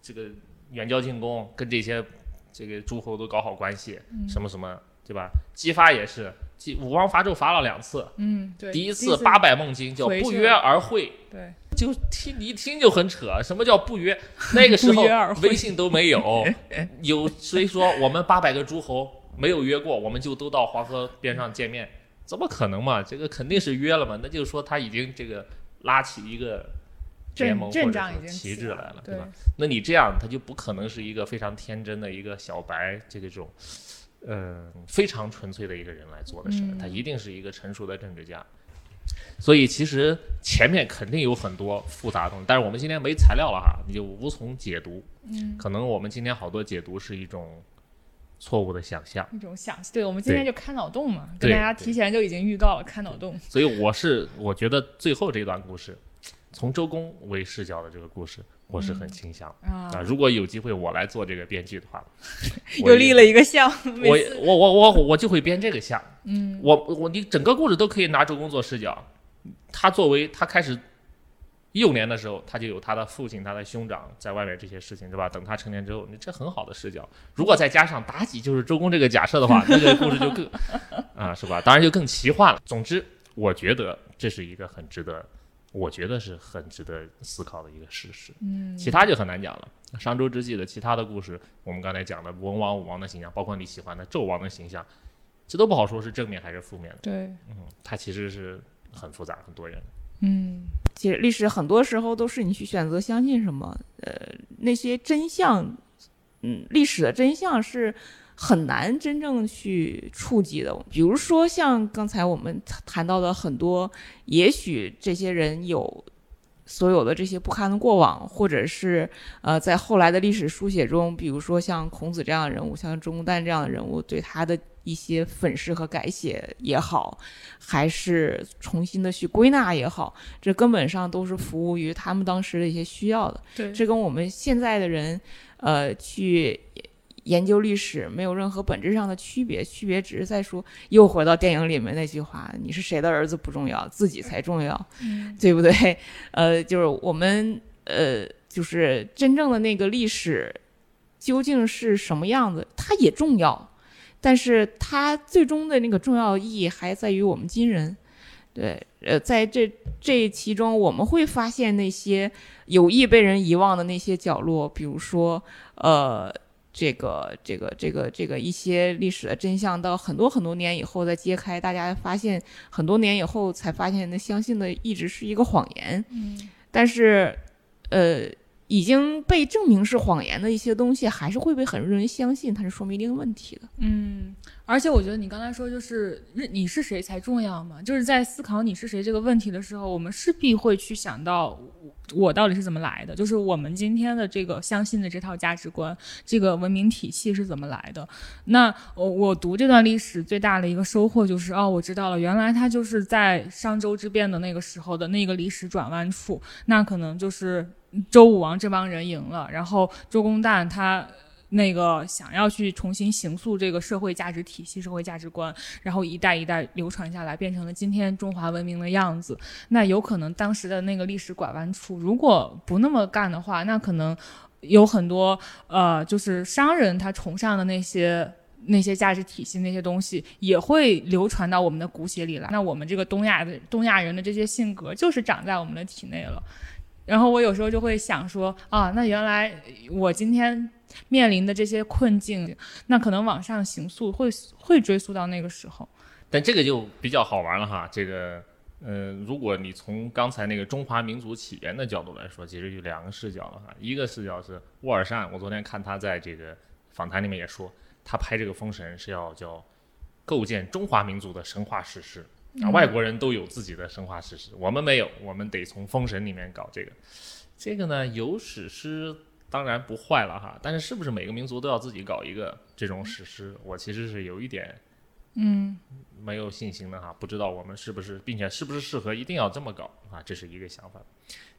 这个远交近攻，跟这些这个诸侯都搞好关系，嗯什么什么，对吧？姬发也是，姬武王伐纣伐了两次，嗯，对，第一一次八百梦经叫不约而会，对，就听你一听就很扯，什么叫不约？那个时 候微信都没有，有谁说我们八百个诸侯没有约过，我们就都到黄河边上见面？怎么可能嘛？这个肯定是约了嘛，那就是说他已经这个拉起一个联盟或者旗帜来了，起来对吧？那你这样，他就不可能是一个非常天真的一个小白，这个种，呃，非常纯粹的一个人来做的事儿，嗯他一定是一个成熟的政治家。所以其实前面肯定有很多复杂的东西，但是我们今天没材料了哈，你就无从解读。嗯，可能我们今天好多解读是一种错误的想象，一种想，对，我们今天就开脑洞嘛，跟大家提前就已经预告了开脑洞，所以我是我觉得最后这段故事，从周公为视角的这个故事，我是很倾向的啊啊。如果有机会我来做这个编剧的话，又立了一个项，我我我我我就会编这个项。嗯，我我你整个故事都可以拿周公做视角，他作为他开始幼年的时候，他就有他的父亲、他的兄长在外面这些事情，是吧？等他成年之后，你这很好的视角。如果再加上妲己就是周公这个假设的话，那个故事就更 啊，是吧？当然就更奇幻了。总之，我觉得这是一个很值得，我觉得是很值得思考的一个事实。嗯，其他就很难讲了。商周之际的其他的故事，我们刚才讲的文王、武王的形象，包括你喜欢的纣王的形象，这都不好说是正面还是负面的。对，嗯，它其实是很复杂、很多元的。嗯，其实历史很多时候都是你去选择相信什么，呃，那些真相，嗯，历史的真相是很难真正去触及的。比如说像刚才我们谈到的很多，也许这些人有所有的这些不堪的过往，或者是呃，在后来的历史书写中，比如说像孔子这样的人物，像周公旦这样的人物，对他的一些粉饰和改写也好，还是重新的去归纳也好，这根本上都是服务于他们当时的一些需要的。对，这跟我们现在的人，呃，去研究历史没有任何本质上的区别，区别只是在说，又回到电影里面那句话：“你是谁的儿子不重要，自己才重要。”嗯对不对？呃，就是我们呃，就是真正的那个历史究竟是什么样子，它也重要，但是它最终的那个重要意义还在于我们今人。对，呃，在这这其中，我们会发现那些有意被人遗忘的那些角落，比如说，呃，这个、这个、这个、这个一些历史的真相，到很多很多年以后再揭开，大家发现很多年以后才发现，那相信的一直是一个谎言。嗯，但是，呃，已经被证明是谎言的一些东西，还是会被很多人相信，它是说明一定问题的。嗯，而且我觉得你刚才说就是你是谁才重要嘛，就是在思考你是谁这个问题的时候，我们势必会去想到我到底是怎么来的，就是我们今天的这个相信的这套价值观，这个文明体系是怎么来的。那我我读这段历史最大的一个收获就是，哦，我知道了，原来它就是在商周之变的那个时候的那个历史转弯处，那可能就是周武王这帮人赢了，然后周公旦他。那个想要去重新形塑这个社会价值体系、社会价值观，然后一代一代流传下来，变成了今天中华文明的样子。那有可能当时的那个历史拐弯处，如果不那么干的话，那可能有很多呃，就是商人他崇尚的那些。那些价值体系那些东西也会流传到我们的骨血里来。那我们这个东亚的东亚人的这些性格，就是长在我们的体内了。然后我有时候就会想说啊，那原来我今天面临的这些困境，那可能往上行诉会会追溯到那个时候。但这个就比较好玩了哈，这个。呃，如果你从刚才那个中华民族起源的角度来说，其实有两个视角了哈。一个视角是沃尔善，我昨天看他在这个访谈里面也说，他拍这个《封神》是要叫构建中华民族的神话史诗啊。外国人都有自己的神话史诗，我们没有，我们得从《封神》里面搞这个。这个呢，有史诗当然不坏了哈，但是是不是每个民族都要自己搞一个这种史诗？我其实是有一点嗯没有信心的哈，不知道我们是不是，并且是不是适合一定要这么搞啊？这是一个想法。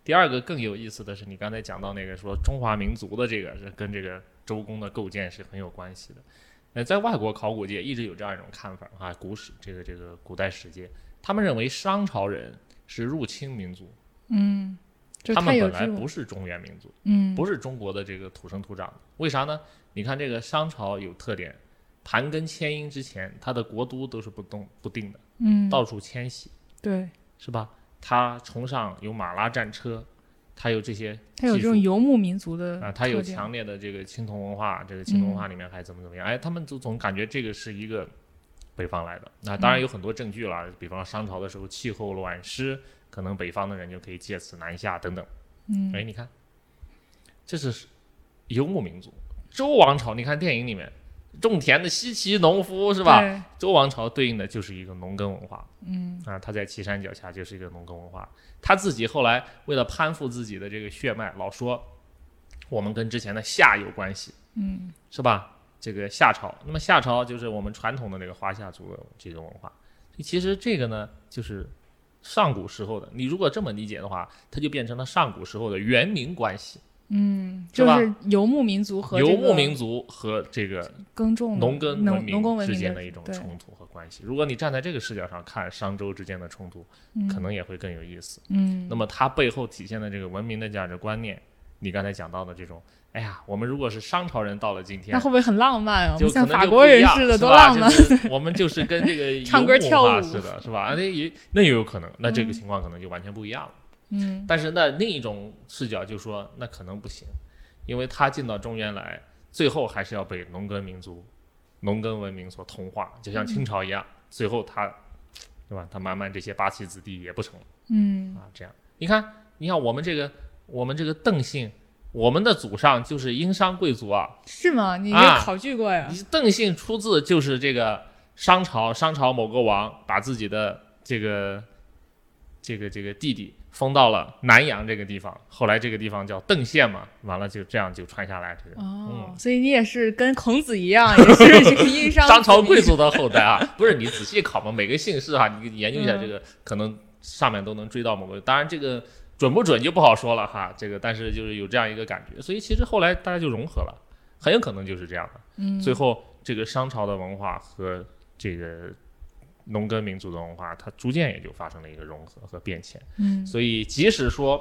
第二个更有意思的是，你刚才讲到那个说中华民族的这个是跟这个周公的构建是很有关系的。呃，在外国考古界一直有这样一种看法啊，古史这个这个古代史界，他们认为商朝人是入侵民族，嗯，就他们本来不是中原民族，嗯不是中国的这个土生土长的。为啥呢？你看这个商朝有特点，盘根迁殷之前，他的国都都是不动不定的，嗯到处迁徙。对，是吧？他崇尚有马拉战车，他有这些他有这种游牧民族的啊，他有强烈的这个青铜文化，这个青铜文嗯化里面还怎么怎么样？哎，他们就总感觉这个是一个北方来的。那当然有很多证据了，比方商朝的时候气候暖湿，可能北方的人就可以借此南下等等。嗯哎，你看，这是游牧民族。周王朝，你看电影里面种田的西岐农夫是吧？周王朝对应的就是一个农耕文化。嗯啊，他在岐山脚下就是一个农耕文化。他自己后来为了攀附自己的这个血脉，老说我们跟之前的夏有关系，嗯是吧？这个夏朝，那么夏朝就是我们传统的那个华夏族的这种文化。其实这个呢，就是上古时候的。你如果这么理解的话，它就变成了上古时候的原民关系，嗯，是吧就是游牧民族和游这个牧民族和这个耕种农耕文明之间的一种冲突和关系。如果你站在这个视角上看商周之间的冲突，可能也会更有意思。嗯那么它背后体现的这个文明的价值观念，你刚才讲到的这种，哎呀，我们如果是商朝人到了今天那会，不会很浪漫啊？就像法国人一样似的多浪漫。我们就是跟这个 唱歌跳舞似的，是吧？啊，那也那也有可能，那这个嗯情况可能就完全不一样了。嗯但是那，另一种视角就说那可能不行，因为他进到中原来，最后还是要被农耕民族、农耕文明所同化，就像清朝一样，最后他，对吧？他慢慢这些八旗子弟也不成了。嗯啊，这样你看，你看我们这个我们这个邓姓，我们的祖上就是殷商贵族啊。是吗？你啊也考据过呀？你邓姓出自就是这个商朝，商朝某个王把自己的这个这个这个弟弟封到了南阳这个地方，后来这个地方叫邓县嘛，完了就这样就传下来这个。哦，所以你也是跟孔子一样，也是这个殷商商朝贵族的后代啊，不是你仔细考嘛，每个姓氏啊，你研究一下嗯这个，可能上面都能追到某个。当然这个准不准就不好说了哈，这个但是就是有这样一个感觉，所以其实后来大家就融合了，很有可能就是这样的。嗯最后这个商朝的文化和这个农耕民族的文化，它逐渐也就发生了一个融合和变迁。嗯所以即使说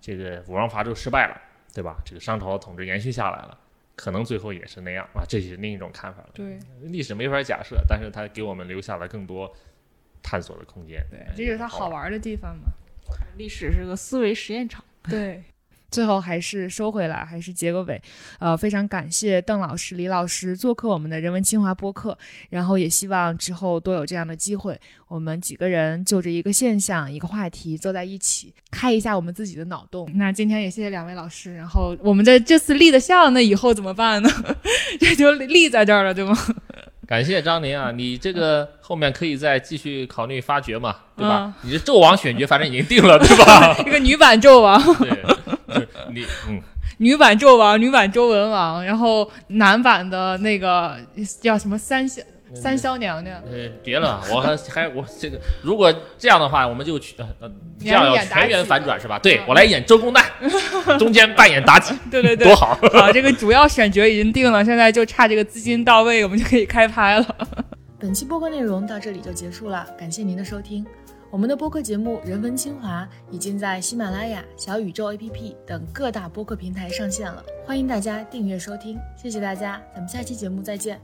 这个武王伐纣失败了，对吧？这个商朝的统治延续下来了。可能最后也是那样啊，这是另一种看法了。对历史没法假设，但是它给我们留下了更多探索的空间。对哎，这就是它好。玩的地方嘛。历史是个思维实验场。对。最后还是收回来，还是结个尾。呃，非常感谢邓老师、李老师做客我们的人文清华播客，然后也希望之后多有这样的机会，我们几个人就着一个现象、一个话题坐在一起，开一下我们自己的脑洞。那今天也谢谢两位老师，然后我们的这次立的像，那以后怎么办呢？这就立在这儿了，对吗？感谢张宁啊，你这个后面可以再继续考虑发掘嘛，对吧？嗯你这纣王选角反正已经定了，对吧？一个女版纣王。对，就你嗯，女版纣王、女版周文王，然后男版的那个叫什么三萧三霄娘娘，呃，别了，我还还我这个，如果这样的话，我们就去呃呃，这样要全员反转是吧？对嗯我来演周公旦，中间扮演妲己，对对对多，好！好，这个主要选角已经定了，现在就差这个资金到位，我们就可以开拍了。本期播客内容到这里就结束了，感谢您的收听。我们的播客节目《人文清华》已经在喜马拉雅、小宇宙 APP 等各大播客平台上线了，欢迎大家订阅收听，谢谢大家，咱们下期节目再见。